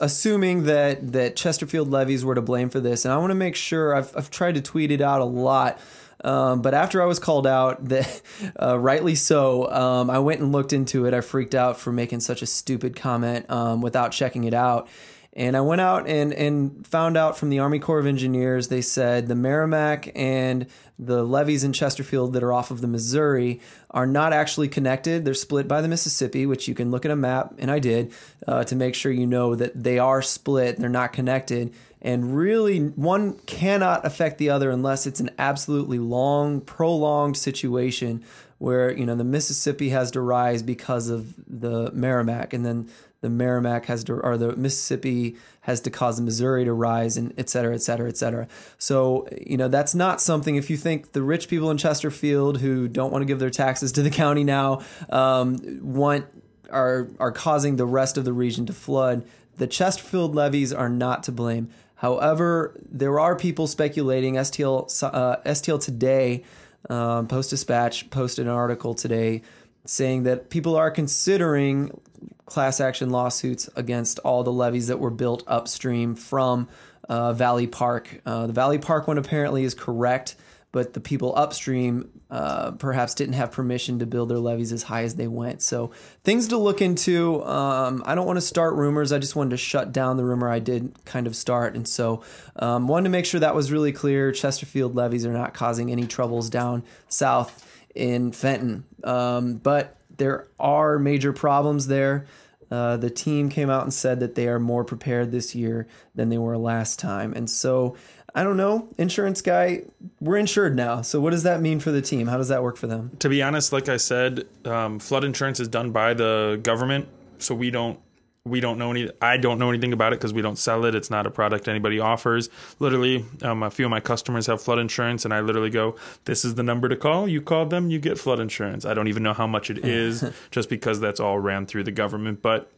assuming that that Chesterfield levees were to blame for this, and I want to make sure I've I've tried to tweet it out a lot. Um, but after I was called out, uh, rightly so, um, I went and looked into it. I freaked out for making such a stupid comment um, without checking it out. And I went out and, and found out from the Army Corps of Engineers, they said the Meramec and the levees in Chesterfield that are off of the Missouri are not actually connected. They're split by the Mississippi, which you can look at a map, and I did, uh, to make sure you know that they are split, they're not connected. And really, one cannot affect the other unless it's an absolutely long, prolonged situation where, you know, the Mississippi has to rise because of the Meramec, and then the Meramec has to, or the Mississippi has to cause the Missouri to rise, and et cetera, et cetera, et cetera. So, you know, that's not something, if you think the rich people in Chesterfield who don't want to give their taxes to the county now um, want, are, are causing the rest of the region to flood, the Chesterfield levees are not to blame. However, there are people speculating. STL uh, STL today, um, Post Dispatch posted an article today saying that people are considering class action lawsuits against all the levees that were built upstream from uh, Valley Park. Uh, the Valley Park one apparently is correct, but the people upstream uh, perhaps didn't have permission to build their levees as high as they went. So things to look into. Um, I don't want to start rumors. I just wanted to shut down the rumor I did kind of start, and so um, wanted to make sure that was really clear. Chesterfield levees are not causing any troubles down south in Fenton, um, but there are major problems there. Uh, the team came out and said that they are more prepared this year than they were last time. And so, I don't know, insurance guy, we're insured now. So, what does that mean for the team? How does that work for them? To be honest, like I said, um, flood insurance is done by the government, so we don't we don't know any. I don't know anything about it because we don't sell it. It's not a product anybody offers. Literally, um, a few of my customers have flood insurance, and I literally go, "This is the number to call. You call them, you get flood insurance." I don't even know how much it is, just because that's all ran through the government. But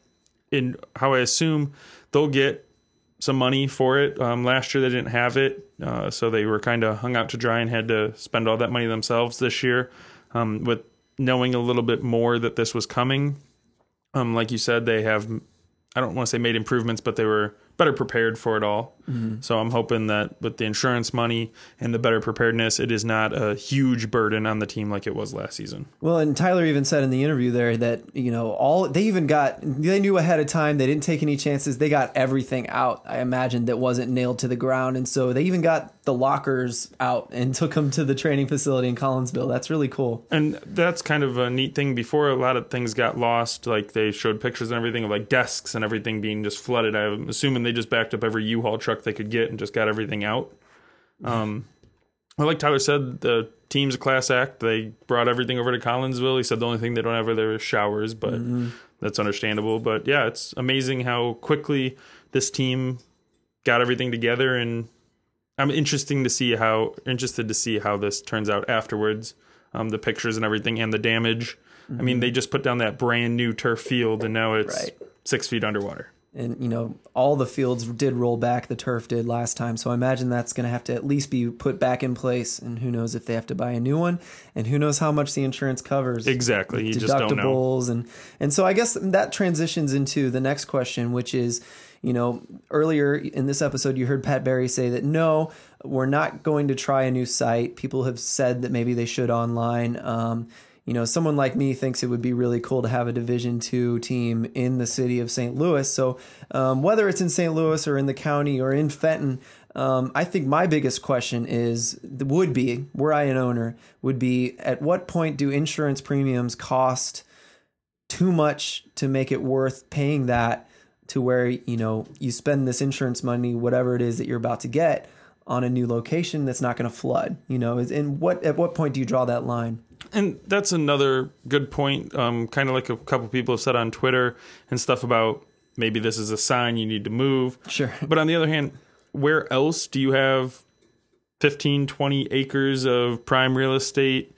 in how I assume they'll get some money for it. Um, last year they didn't have it, uh, so they were kind of hung out to dry and had to spend all that money themselves this year. Um, with knowing a little bit more that this was coming, um, like you said, they have. I don't want to say made improvements, but they were better prepared for it all. Mm-hmm. So I'm hoping that with the insurance money and the better preparedness, it is not a huge burden on the team like it was last season. Well, and Tyler even said in the interview there that you know all they even got they knew ahead of time they didn't take any chances. They got everything out. I imagine that wasn't nailed to the ground, and so they even got the lockers out and took them to the training facility in Collinsville. That's really cool. And that's kind of a neat thing. Before a lot of things got lost, like they showed pictures and everything of like desks and everything being just flooded. I'm assuming they just backed up every U-Haul truck they could get and just got everything out. Um, well, like Tyler said, the team's a class act. They brought everything over to Collinsville. He said the only thing they don't have are their showers, but that's understandable. But yeah, it's amazing how quickly this team got everything together, and I'm interesting to see how interested to see how this turns out afterwards. Um, the pictures and everything, and the damage. I mean, they just put down that brand new turf field, and now it's Right. six feet underwater. And you know all the fields did roll back the turf did last time. So i imagine that's going to have to at least be put back in place and who knows if they have to buy a new one. And who knows how much the insurance covers Exactly, you just don't know. deductibles. And and so i guess that transitions into the next question which is you know earlier in this episode you heard pat barry say that no we're not going to try a new site. People have said that maybe they should online. Um, you know, someone like me thinks it would be really cool to have a Division two team in the city of St. Louis. So um, whether it's in St. Louis or in the county or in Fenton, um, I think my biggest question is would be were I an owner would be at what point do insurance premiums cost too much to make it worth paying that to where you know you spend this insurance money whatever it is that you're about to get on a new location that's not going to flood you know is and what at what point do you draw that line And that's another good point. Um, kind of like a couple people have said on Twitter and stuff about maybe this is a sign you need to move. Sure. But on the other hand, where else do you have 15, 20 acres of prime real estate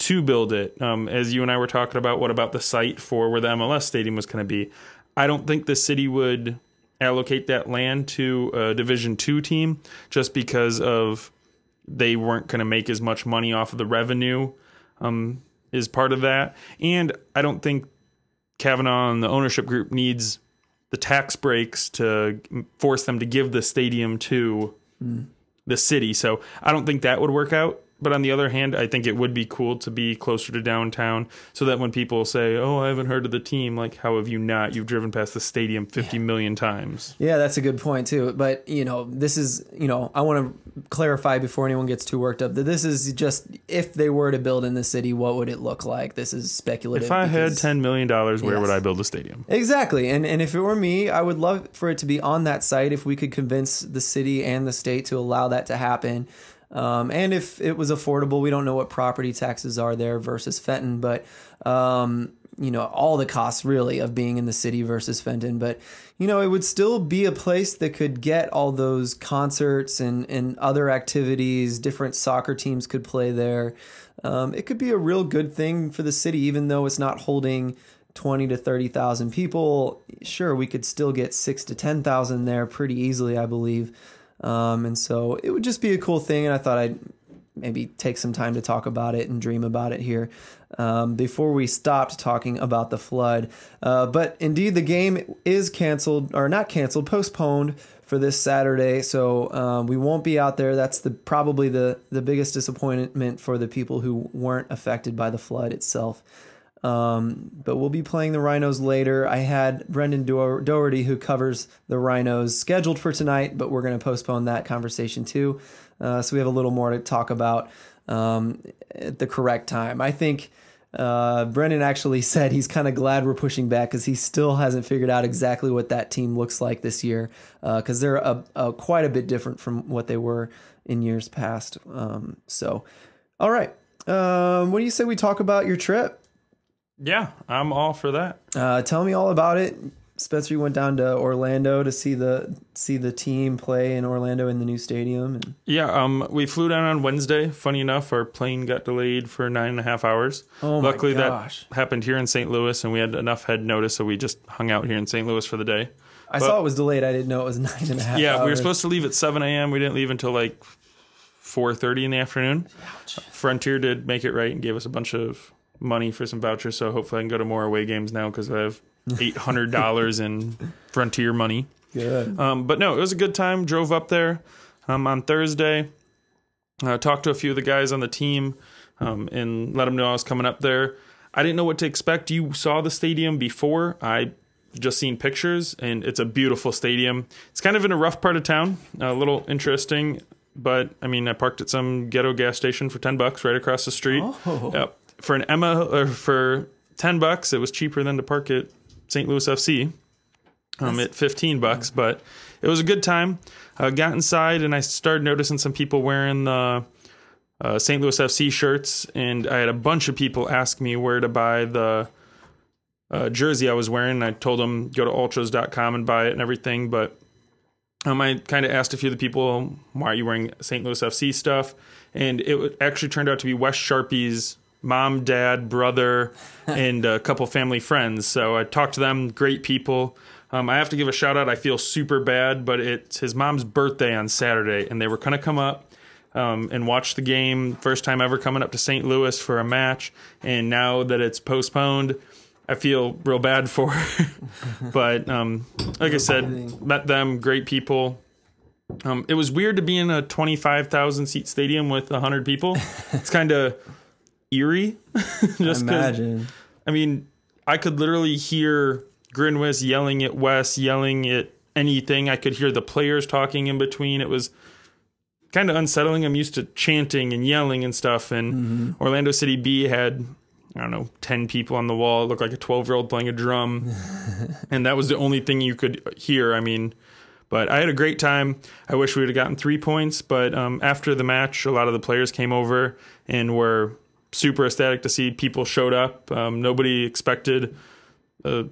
to build it? Um, as you and I were talking about, what about the site for where the MLS stadium was going to be? I don't think the city would allocate that land to a Division two team just because of they weren't going to make as much money off of the revenue um, is part of that. And I don't think Kavanaugh and the ownership group needs the tax breaks to force them to give the stadium to the city. So I don't think that would work out. But on the other hand, I think it would be cool to be closer to downtown so that when people say, Oh, I haven't heard of the team, like, how have you not? You've driven past the stadium 50 million times. Yeah, that's a good point too. But you know, this is you know, I want to clarify before anyone gets too worked up that this is just if they were to build in the city, what would it look like? This is speculative. If I had $10 million, where Yes. would I build a stadium? Exactly. And and if it were me, I would love for it to be on that site if we could convince the city and the state to allow that to happen. Um, and if it was affordable, we don't know what property taxes are there versus Fenton, but um, you know, all the costs really of being in the city versus Fenton. But you know, it would still be a place that could get all those concerts and, and other activities. Different soccer teams could play there. Um, it could be a real good thing for the city, even though it's not holding 20 to 30,000 people. Sure, we could still get six to 10,000 there pretty easily, I believe. Um, and so it would just be a cool thing. And I thought I'd maybe take some time to talk about it and dream about it here um, before we stopped talking about the flood. Uh, but indeed, the game is canceled, or not canceled, postponed for this Saturday. So um, we won't be out there. That's the probably the the biggest disappointment for the people who weren't affected by the flood itself. Um, but we'll be playing the Rhinos later. I had Brendan Do- Doherty, who covers the Rhinos, scheduled for tonight, but we're going to postpone that conversation too. Uh, so we have a little more to talk about um, at the correct time. I think uh, Brendan actually said he's kind of glad we're pushing back because he still hasn't figured out exactly what that team looks like this year because they're a, a, quite a bit different from what they were in years past. Um, so, all right. Um, what do you say we talk about your trip? Yeah, I'm all for that. Uh, tell me all about it. Spencer, you went down to Orlando to see the see the team play in Orlando in the new stadium. And, Yeah, um, we flew down on Wednesday. Funny enough, our plane got delayed for nine and a half hours. Oh my Luckily, gosh. that happened here in St. Louis, and we had enough head notice, so we just hung out here in St. Louis for the day. I But- saw it was delayed. I didn't know it was nine and a half. Yeah, we were supposed to leave at seven a.m. We didn't leave until like four thirty in the afternoon. Ouch. Frontier did make it right and gave us a bunch of money for some vouchers, so hopefully I can go to more away games now because I have eight hundred dollars in Frontier money. Good. Um, but no, it was a good time. Drove up there um, on Thursday. Uh, talked to a few of the guys on the team um, and let them know I was coming up there. I didn't know what to expect. You saw the stadium before. I just seen pictures, and it's a beautiful stadium. It's kind of in a rough part of town, a little interesting. But I mean, I parked at some ghetto gas station for ten bucks right across the street. Oh. Yep. For an Emma, or for ten bucks, it was cheaper than to park at St. Louis FC um, at 15 bucks, but it was a good time. Uh, got inside and I started noticing some people wearing the uh, St. Louis FC shirts, and I had a bunch of people ask me where to buy the uh, jersey I was wearing. I told them go to ultras.com and buy it and everything, but um, I kind of asked a few of the people, why are you wearing St. Louis FC stuff? And it actually turned out to be Wes Charpie's mom, dad, brother, and a couple family friends. So I talked to them, great people. Um, I have to give a shout out. I feel super bad, but it's his mom's birthday on Saturday, and they were going to come up um, and watch the game. First time ever coming up to St. Louis for a match, and now that it's postponed, I feel real bad for. her. but um, like I said, met them, great people. Um, it was weird to be in a twenty-five thousand seat stadium with hundred people. It's kind of eerie, just Imagine. I mean, I could literally hear Grinwis yelling at Wes, yelling at anything. I could hear the players talking in between. It was kind of unsettling. I'm used to chanting and yelling and stuff. And Orlando City B had, I don't know, 10 people on the wall. It looked like a 12 year old playing a drum. and that was the only thing you could hear. I mean, but I had a great time. I wish we would have gotten three points. But um, after the match, a lot of the players came over and were super ecstatic to see people showed up. Um, nobody expected a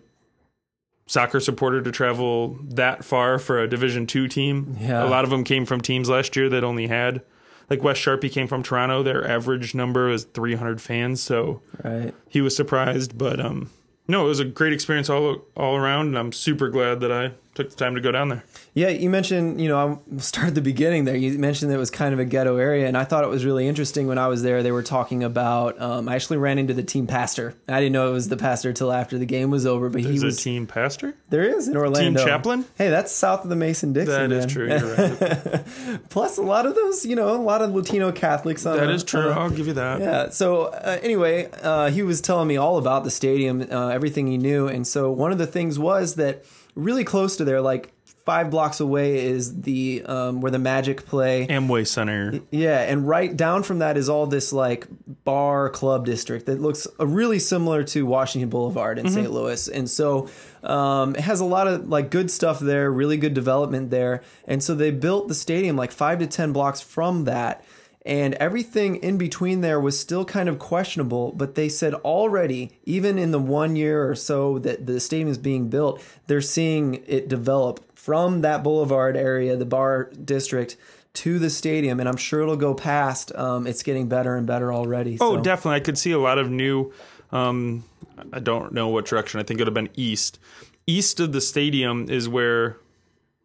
soccer supporter to travel that far for a Division two team. Yeah. A lot of them came from teams last year that only had. Like Wes Charpie came from Toronto. Their average number is 300 fans, so Right. he was surprised. But um, no, it was a great experience all all around, and I'm super glad that I took the time to go down there. Yeah, you mentioned, you know, I'll start at the beginning there. You mentioned that it was kind of a ghetto area, and I thought it was really interesting when I was there. They were talking about, um, I actually ran into the team pastor. I didn't know it was the pastor till after the game was over, but He's he was. a team pastor. there is in Orlando. Team chaplain? Hey, that's south of the Mason Dixon. That is man. true. You're right. Plus, a lot of those, you know, a lot of Latino Catholics. On that is true. uh, I'll give you that. yeah. So uh, anyway, uh, he was telling me all about the stadium, uh, everything he knew, and so one of the things was that really close to there, like five blocks away, is the um, where the Magic play. Amway Center. Yeah, and right down from that is all this like bar club district that looks uh, really similar to Washington Boulevard in St. Louis, and so um, it has a lot of like good stuff there, really good development there, and so they built the stadium like five to ten blocks from that. And everything in between there was still kind of questionable, but they said already, even in the one year or so that the stadium is being built, they're seeing it develop from that boulevard area, the bar district, to the stadium, and I'm sure it'll go past. Um, it's getting better and better already. Oh, so. definitely. I could see a lot of new. Um, I don't know what direction. I think it would have been east. East of the stadium is where.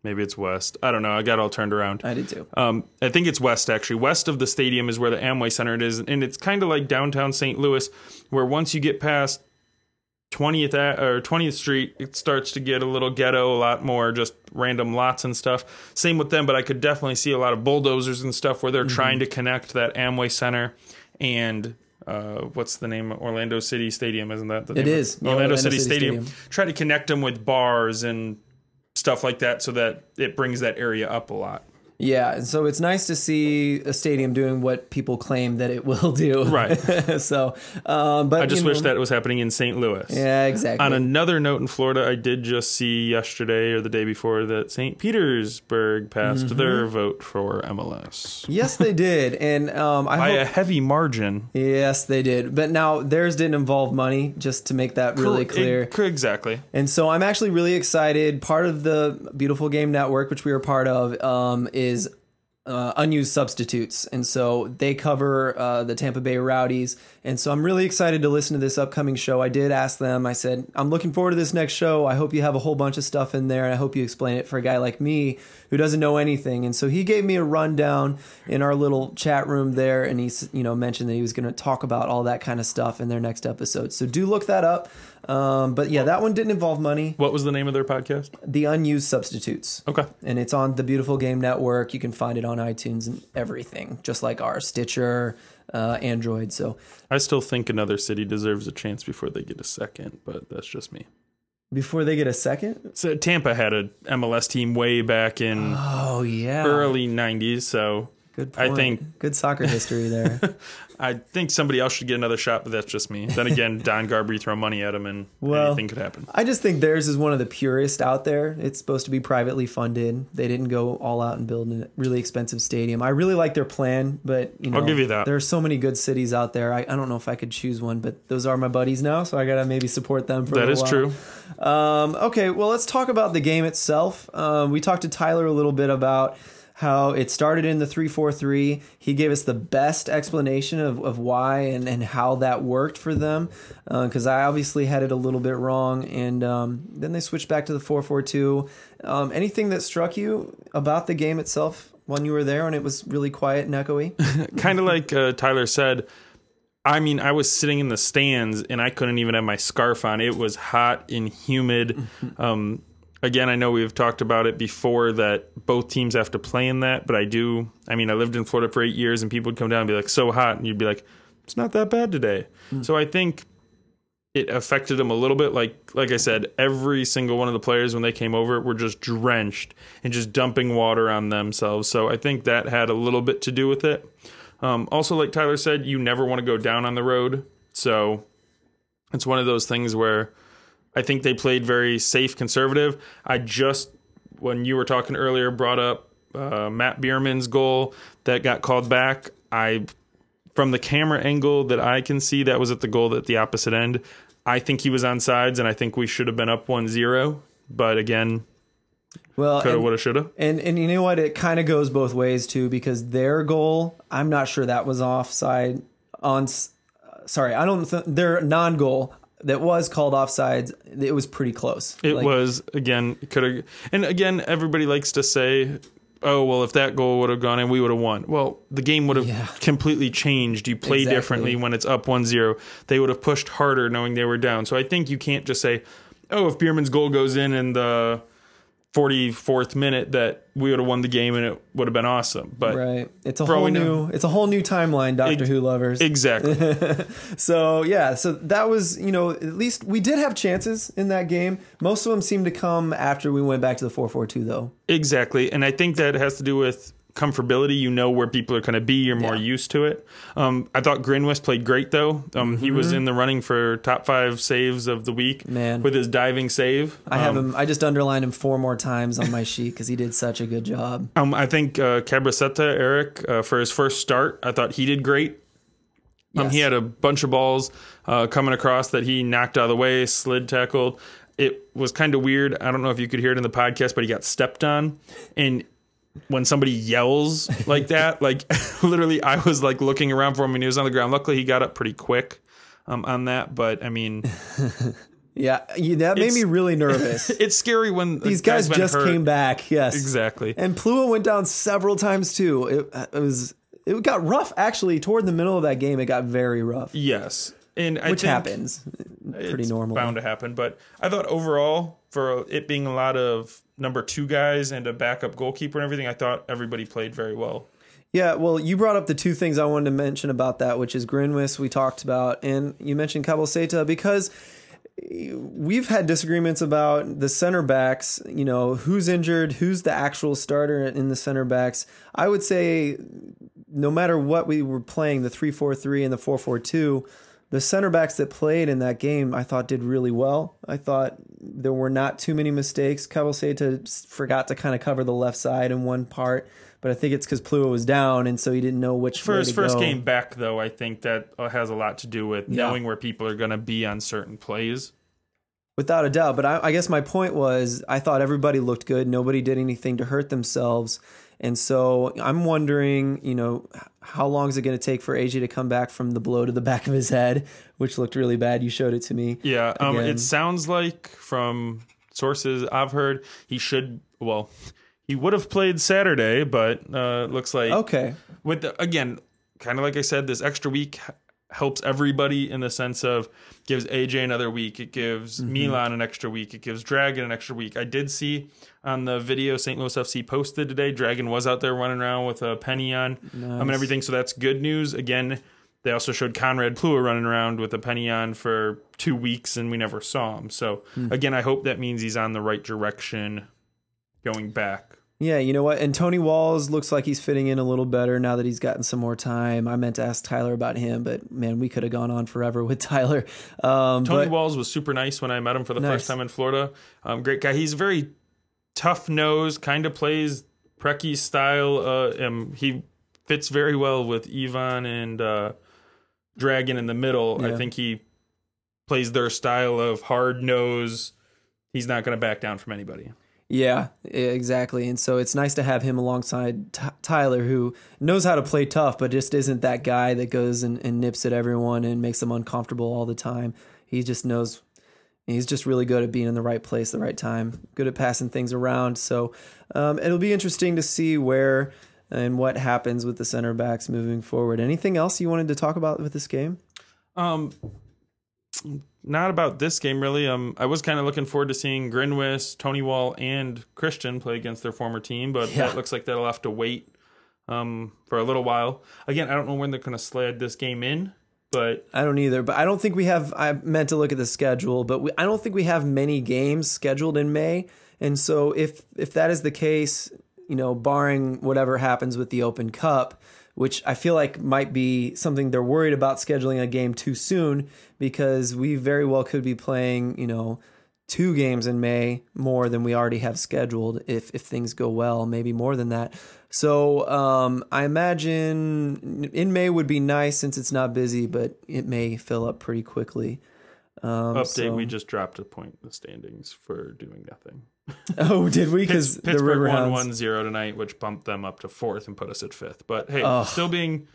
Maybe it's west. I don't know. I got all turned around. I did too. Um, I think it's west actually. West of the stadium is where the Amway Center is, and it's kind of like downtown St. Louis, where once you get past 20th or 20th Street, it starts to get a little ghetto, a lot more just random lots and stuff. Same with them, but I could definitely see a lot of bulldozers and stuff where they're trying to connect that Amway Center and. Uh, what's the name? Orlando City Stadium, isn't that the It name? is. Yeah, Orlando, Orlando City, City Stadium. Stadium. Try to connect them with bars and stuff like that, so that it brings that area up a lot. Yeah, and so it's nice to see a stadium doing what people claim that it will do. Right. so, um, but I just wish know- that was happening in St. Louis. Yeah, exactly. On another note in Florida, I did just see yesterday or the day before that St. Petersburg passed Mm-hmm. their vote for MLS yes, they did, and um, I by hope. a heavy margin. Yes, they did. But now theirs didn't involve money, just to make that really clear. it- exactly. And so I'm actually really excited. Part of the Beautiful Game Network, which we are part of, um, is uh, unused substitutes. And so they cover uh, the Tampa Bay Rowdies. And so I'm really excited to listen to this upcoming show. I did ask them, I said, I'm looking forward to this next show. I hope you have a whole bunch of stuff in there. And I hope you explain it for a guy like me who doesn't know anything. And so he gave me a rundown in our little chat room there. And he, you know, mentioned that he was going to talk about all that kind of stuff in their next episode. So do look that up. Um, but yeah, that one didn't involve money. What was the name of their podcast? The Unused Substitutes. Okay. And it's on the Beautiful Game Network. You can find it on iTunes and everything, just like our Stitcher, uh, Android. So I still think another city deserves a chance before they get a second, but that's just me. before they get a second. So Tampa had a MLS team way back in Oh yeah. early '90s, so Good I think good soccer history there. I think somebody else should get another shot, but that's just me. Then again, Don Garber, you throw money at him, and Well, anything could happen. I just think theirs is one of the purest out there. It's supposed to be privately funded. They didn't go all out and build a really expensive stadium. I really like their plan, but you know, I'll give you that. There are so many good cities out there. I, I don't know if I could choose one, but those are my buddies now, so I gotta maybe support them for a little is while. true. Um, okay, well, let's talk about the game itself. Um, we talked to Tyler a little bit about how it started in the 343. He gave us the best explanation of, of why and, and how that worked for them, because I obviously had it a little bit wrong. And um, then they switched back to the 442. Um, anything that struck you about the game itself when you were there and it was really quiet and echoey? kind of like uh, Tyler said. I mean, I was sitting in the stands and I couldn't even have my scarf on. It was hot and humid. Um, again, I know we've talked about it before that both teams have to play in that, but I do. I mean, I lived in Florida for eight years and people would come down and be like, so hot. And you'd be like, it's not that bad today. So I think it affected them a little bit. Like like I said, every single one of the players when they came over were just drenched and just dumping water on themselves. So I think that had a little bit to do with it. Um, also, like Tyler said, you never want to go down on the road. So it's one of those things where I think they played very safe, conservative. I just when you were talking earlier brought up uh, Matt Bierman's goal that got called back. I from the camera angle that I can see, that was at the goal at the opposite end. I think he was on sides, and I think we should have been up 1-0. But again, Well, coulda, woulda, shoulda. And and you know what? It kind of goes both ways too because their goal, I'm not sure that was offside. On, uh, sorry, I don't. Th- their non-goal that was called offsides. It was pretty close. It Like, was again could have, and again everybody likes to say, "Oh well, if that goal would have gone in, we would have won." Well, the game would have Yeah. completely changed. You play Exactly. differently when it's up 1-0. They would have pushed harder knowing they were down. So I think you can't just say, "Oh, if Bierman's goal goes in and the 44th minute, that we would have won the game and it would have been awesome." But right. It's a whole new. know- It's a whole new timeline, Doctor Ex- Who lovers. exactly, So yeah, so that was you know at least we did have chances in that game. Most of them seemed to come after we went back to the four four two though. Exactly. And I think that has to do with comfortability. You know where people are going to be. You're more Yeah. used to it. Um, I thought Grinwis played great, though. Um, He was in the running for top five saves of the week Mm-hmm. Man. with his diving save. I have Um, him. I just underlined him four more times on my sheet because he did such a good job. Um, I think uh, Cabraceta, Eric, uh, for his first start, I thought he did great. Um, he had a bunch of balls uh, coming across that he knocked out of the way, slid tackled. It was kind of weird. I don't know if you could hear it in the podcast, but he got stepped on. And when somebody yells like that, like literally, I was like looking around for him and he was on the ground. Luckily, he got up pretty quick um, on that. But I mean, Yeah, that made me really nervous. it's scary when These guys been just hurt. came back. Yes, Exactly. And Plewa went down several times too. It, it was it got rough actually. Toward the middle of that game, it got very rough, Yes. And I which happens pretty it's normal. bound to happen. But I thought overall, for it being a lot of number two guys and a backup goalkeeper and everything, I thought everybody played very well. Yeah, well, you brought up the two things I wanted to mention about that, which is Grinwis we talked about, and you mentioned Cabo Seta because we've had disagreements about the center backs, you know, who's injured, who's the actual starter in the center backs. I would say no matter what we were playing, the 3-4-3 and the 4-4-2, the center backs that played in that game I thought did really well. I thought there were not too many mistakes. Cabo forgot to kind of cover the left side in one part, but I think it's because Plewa was down and so he didn't know which For way his first go. game back, though, I think that uh, has a lot to do with Yeah. knowing where people are going to be on certain plays. Without a doubt. But I, I guess my point was I thought everybody looked good. Nobody did anything to hurt themselves. And so I'm wondering, you know, how long is it going to take for AJ to come back from the blow to the back of his head, which looked really bad. You showed it to me. Yeah, um, it sounds like from sources I've heard he should. Well, he would have played Saturday, but uh, it looks like Okay. with the, again, kind of like I said, this extra week helps everybody in the sense of gives AJ another week. It gives Mm-hmm. Milan an extra week. It gives Dragon an extra week. I did see on the video St. Louis FC posted today. Dragon was out there running around with a penny on um, and everything, so that's good news. Again, they also showed Konrad Plewa running around with a penny on for two weeks, and we never saw him. So Hmm. again, I hope that means he's on the right direction going back. Yeah, you know what? And Tony Walls looks like he's fitting in a little better now that he's gotten some more time. I meant to ask Tyler about him, but man, we could have gone on forever with Tyler. Um, Tony but- Walls was super nice when I met him for the Nice. first time in Florida. Um, great guy. He's very tough nosed, kind of plays Preki style. Uh, um, he fits very well with Ivan and uh, Dragon in the middle. I think he plays their style of hard nose. He's not going to back down from anybody. Yeah, exactly. And so it's nice to have him alongside T- Tyler, who knows how to play tough, but just isn't that guy that goes and, and nips at everyone and makes them uncomfortable all the time. He just knows. He's just really good at being in the right place, the right time, good at passing things around. So um, it'll be interesting to see where and what happens with the center backs moving forward. Anything else you wanted to talk about with this game? Um, not about this game really. Um, I was kind of looking forward to seeing Grinwis, Tony Wall, and Christian play against their former team, but Yeah. that looks like they'll have to wait um for a little while. Again, I don't know when they're going to slide this game in, but I don't either, but I don't think we have. I meant to look at the schedule, but we, I don't think we have many games scheduled in May. And so, if if that is the case, you know, barring whatever happens with the Open Cup, which I feel like might be something they're worried about scheduling a game too soon, because we very well could be playing, you know, two games in May more than we already have scheduled if if things go well, maybe more than that. So um, I imagine in May would be nice since it's not busy, but it may fill up pretty quickly. Um, update so- we just dropped a point in the standings for doing nothing. Oh, did we? Pitts, Because the Pittsburgh won one zero tonight, which bumped them up to fourth and put us at fifth. But hey, Ugh. still being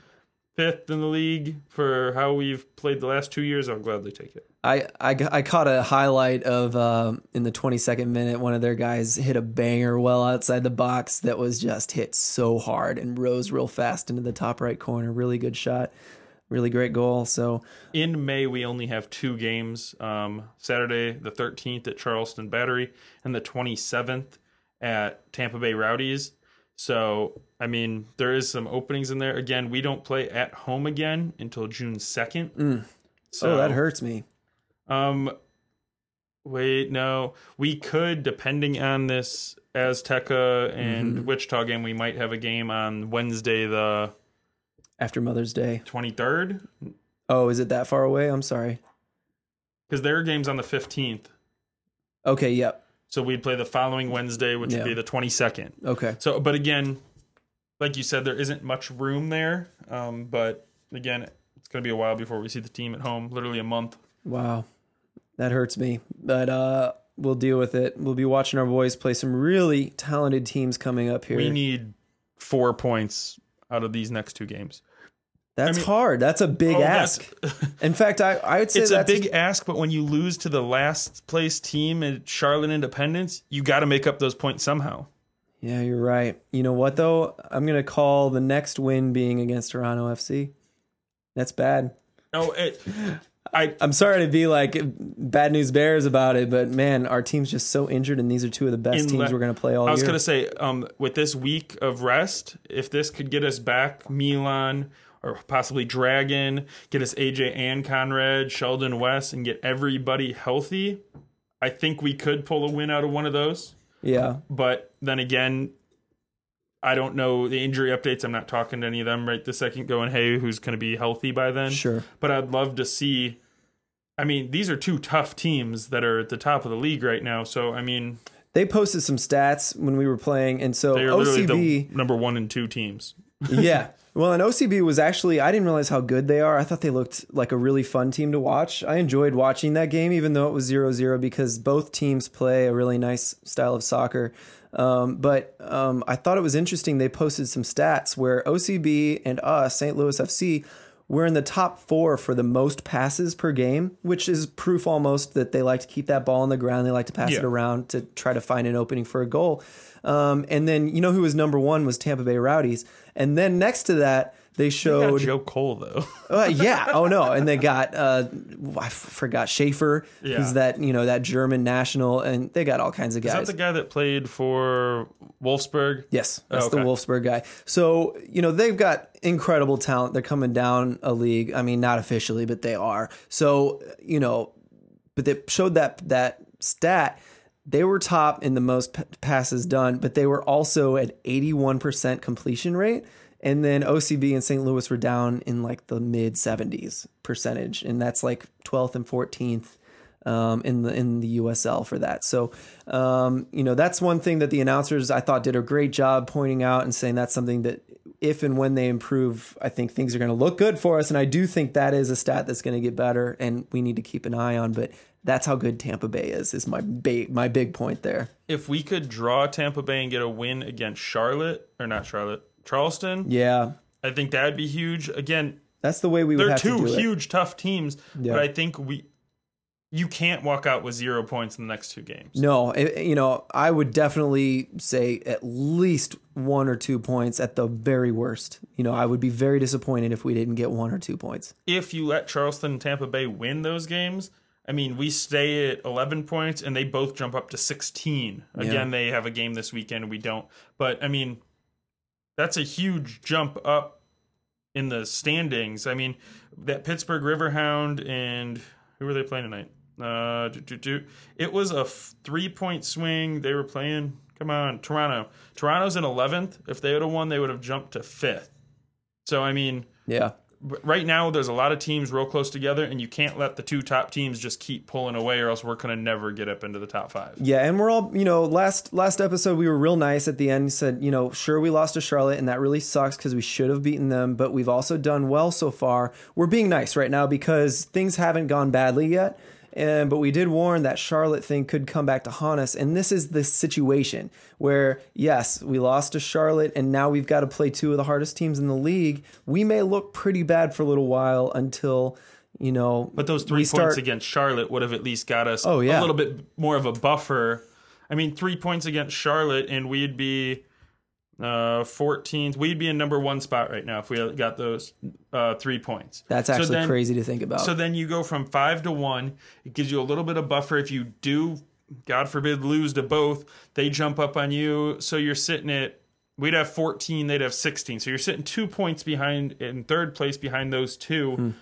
fifth in the league for how we've played the last two years, I'll gladly take it. I, I, I caught a highlight of um, in the 22nd minute, one of their guys hit a banger well outside the box that was just hit so hard and rose real fast into the top right corner. Really good shot. Really great goal. So, in May, we only have two games um, Saturday, the 13th at Charleston Battery, and the 27th at Tampa Bay Rowdies. So, I mean, there is some openings in there. Again, we don't play at home again until June 2nd. So, oh, that hurts me. Um, wait, no. We could, depending on this Azteca and Mm-hmm. Wichita game, we might have a game on Wednesday, the After Mother's Day. 23rd, Oh, is it that far away? I'm sorry. because their game's on the 15th. Okay, yep. So we'd play the following Wednesday, which Yeah. would be the 22nd. Okay. So, but again, like you said, there isn't much room there. Um, but again, it's going to be a while before we see the team at home. Literally a month. Wow. That hurts me. But uh we'll deal with it. We'll be watching our boys play some really talented teams coming up here. We need four points out of these next two games. that's I mean- hard. That's a big Oh, ask. In fact, I, I would say it's a big ask, but when you lose to the last place team at Charlotte Independence, you got to make up those points somehow. Yeah, you're right. You know what though? I'm gonna call the next win being against Toronto FC. That's bad. No, it, I I'm sorry to be like bad news bears about it, but man, our team's just so injured, and these are two of the best teams we're gonna play all year. I was gonna say, um, with this week of rest, if this could get us back Milan or possibly Dragon, get us AJ and Conrad, Sheldon West, and get everybody healthy, I think we could pull a win out of one of those. yeah, But then again, I don't know the injury updates. I'm not talking to any of them right this second, going, hey, who's going to be healthy by then? sure. But I'd love to see. I mean, these are two tough teams that are at the top of the league right now. So, I mean, They posted some stats when we were playing, and so they are OCB. the number one and two teams. yeah. Well, and OCB was actually, I didn't realize how good they are. I thought they looked like a really fun team to watch. I enjoyed watching that game, even though it was 0 0, because both teams play a really nice style of soccer. Um, but um, I thought it was interesting. They posted some stats where OCB and us, St. Louis FC, we're in the top four for the most passes per game, which is proof almost that they like to keep that ball on the ground. They like to pass Yeah. it around to try to find an opening for a goal. Um, and then you know who was number one was Tampa Bay Rowdies, and then next to that they showed Joe Cole though. uh, yeah. Oh no. And they got uh, I forgot Schaefer, Yeah. who's that you know that German national, and they got all kinds of guys. Is that the guy that played for Wolfsburg? Yes, that's Oh, the. Wolfsburg guy. So you know they've got incredible talent. They're coming down a league. I mean, not officially, but they are. So you know, but they showed that that stat. they were top in the most p- passes done, but they were also at 81% completion rate. And then OCB and St. Louis were down in like the mid 70s percentage, and that's like 12th and 14th um, in the in the USL for that. So, um, you know, that's one thing that the announcers I thought did a great job pointing out and saying that's something that if and when they improve, I think things are going to look good for us. And I do think that is a stat that's going to get better, and we need to keep an eye on. But that's how good Tampa Bay is. Is my ba- my big point there. If we could draw Tampa Bay and get a win against Charlotte or not Charlotte, Charleston, Yeah, I think that'd be huge. Again, that's the way we would they're have to two do it. huge tough teams, Yeah. but I think we you can't walk out with zero points in the next two games. No, it, you know, I would definitely say at least one or two points at the very worst. You know, I would be very disappointed if we didn't get one or two points. If you let Charleston and Tampa Bay win those games, I mean, we stay at 11 points and they both jump up to 16. Again, they have a game this weekend, we don't. But I mean, that's a huge jump up in the standings. I mean, that Pittsburgh Riverhound and who were they playing tonight? Uh. It was a f- three point swing. They were playing. Come on, Toronto. Toronto's in 11th. If they would have won, they would have jumped to fifth. So I mean, Yeah. Right now there's a lot of teams real close together, and you can't let the two top teams just keep pulling away, or else we're gonna never get up into the top five. Yeah, and we're all, you know, last last episode we were real nice at the end. Said, you know, sure we lost to Charlotte and that really sucks because we should have beaten them, but we've also done well so far. We're being nice right now because things haven't gone badly yet. And but we did warn that Charlotte thing could come back to haunt us, and this is the situation where yes, we lost to Charlotte, and now we've got to play two of the hardest teams in the league. We may look pretty bad for a little while until you know. But those three points start- against Charlotte would have at least got us Oh, yeah. a little bit more of a buffer. I mean, three points against Charlotte, and we'd be uh 14th. We'd be in number one spot right now if we got those uh three points. That's So actually then- crazy to think about. So then you go from five to one. It gives you a little bit of buffer. If you do, God forbid, lose to both, they jump up on you. So you're sitting at, we'd have 14, they'd have 16. So you're sitting two points behind, in third place behind those two.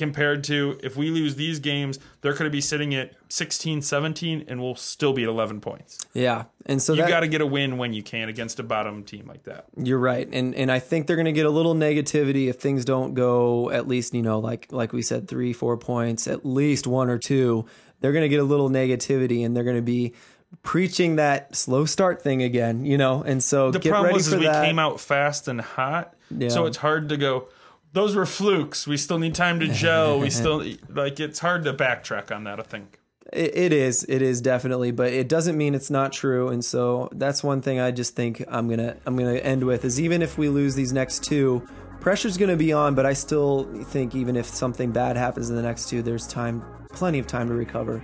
Compared to if we lose these games, they're going to be sitting at 16, 17, and we'll still be at 11 points. yeah, and so You got to get a win when you can against a bottom team like that. You're right, and and I think they're going to get a little negativity if things don't go at least you know like like we said three four points at least one or two. They're going to get a little negativity, and they're going to be preaching that slow start thing again. You know, and so the get problem ready was for is we that. came out fast and hot, Yeah. so it's hard to go. Those were flukes. We still need time to gel. We still like it's hard to backtrack on that. I think. It, it is, it is definitely, but it doesn't mean it's not true. And so that's one thing I just think I'm gonna I'm gonna end with is even if we lose these next two, pressure's gonna be on. But I still think even if something bad happens in the next two, there's time, plenty of time to recover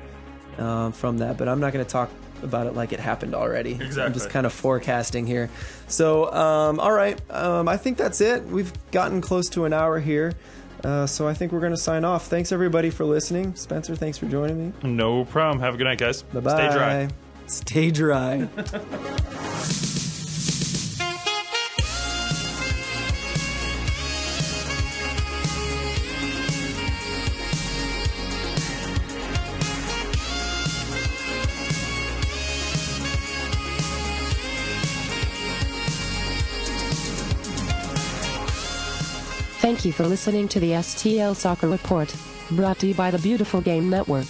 um, from that. But I'm not gonna talk about it like it happened already. I'm just kind of forecasting here. So um, all right, um, I think that's it. We've gotten close to an hour here. Uh, so I think we're going to sign off. Thanks everybody for listening. Spencer, thanks for joining me. No problem. Have a good night, guys. Bye bye. Stay dry. Stay dry. Thank you for listening to the STL Soccer Report, brought to you by the Beautiful Game Network.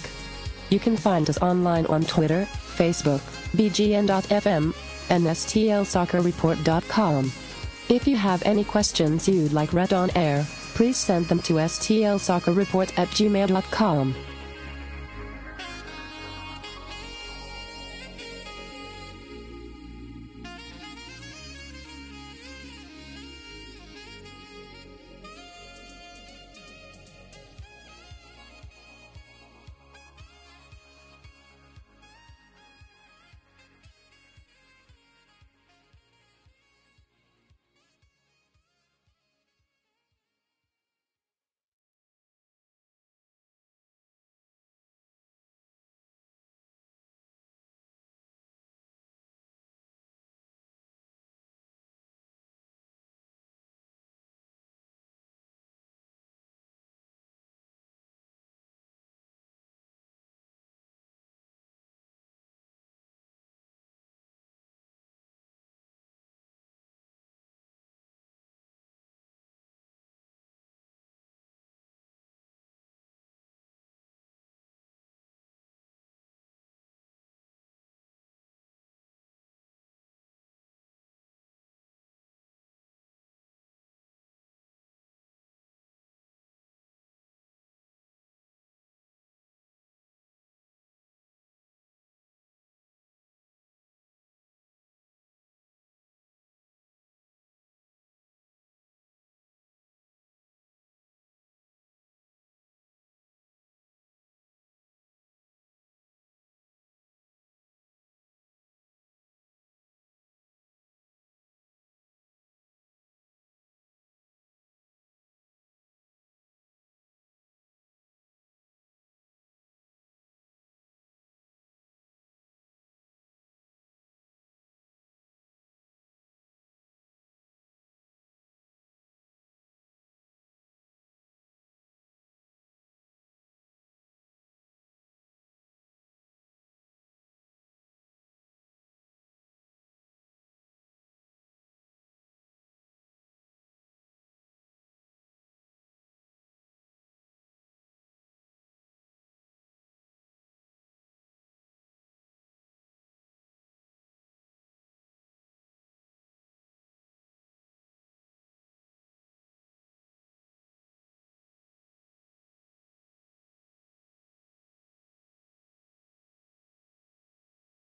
You can find us online on Twitter, Facebook, bgn.fm, and stlsoccerreport.com. If you have any questions you'd like read on air, please send them to stlsoccerreport at gmail.com.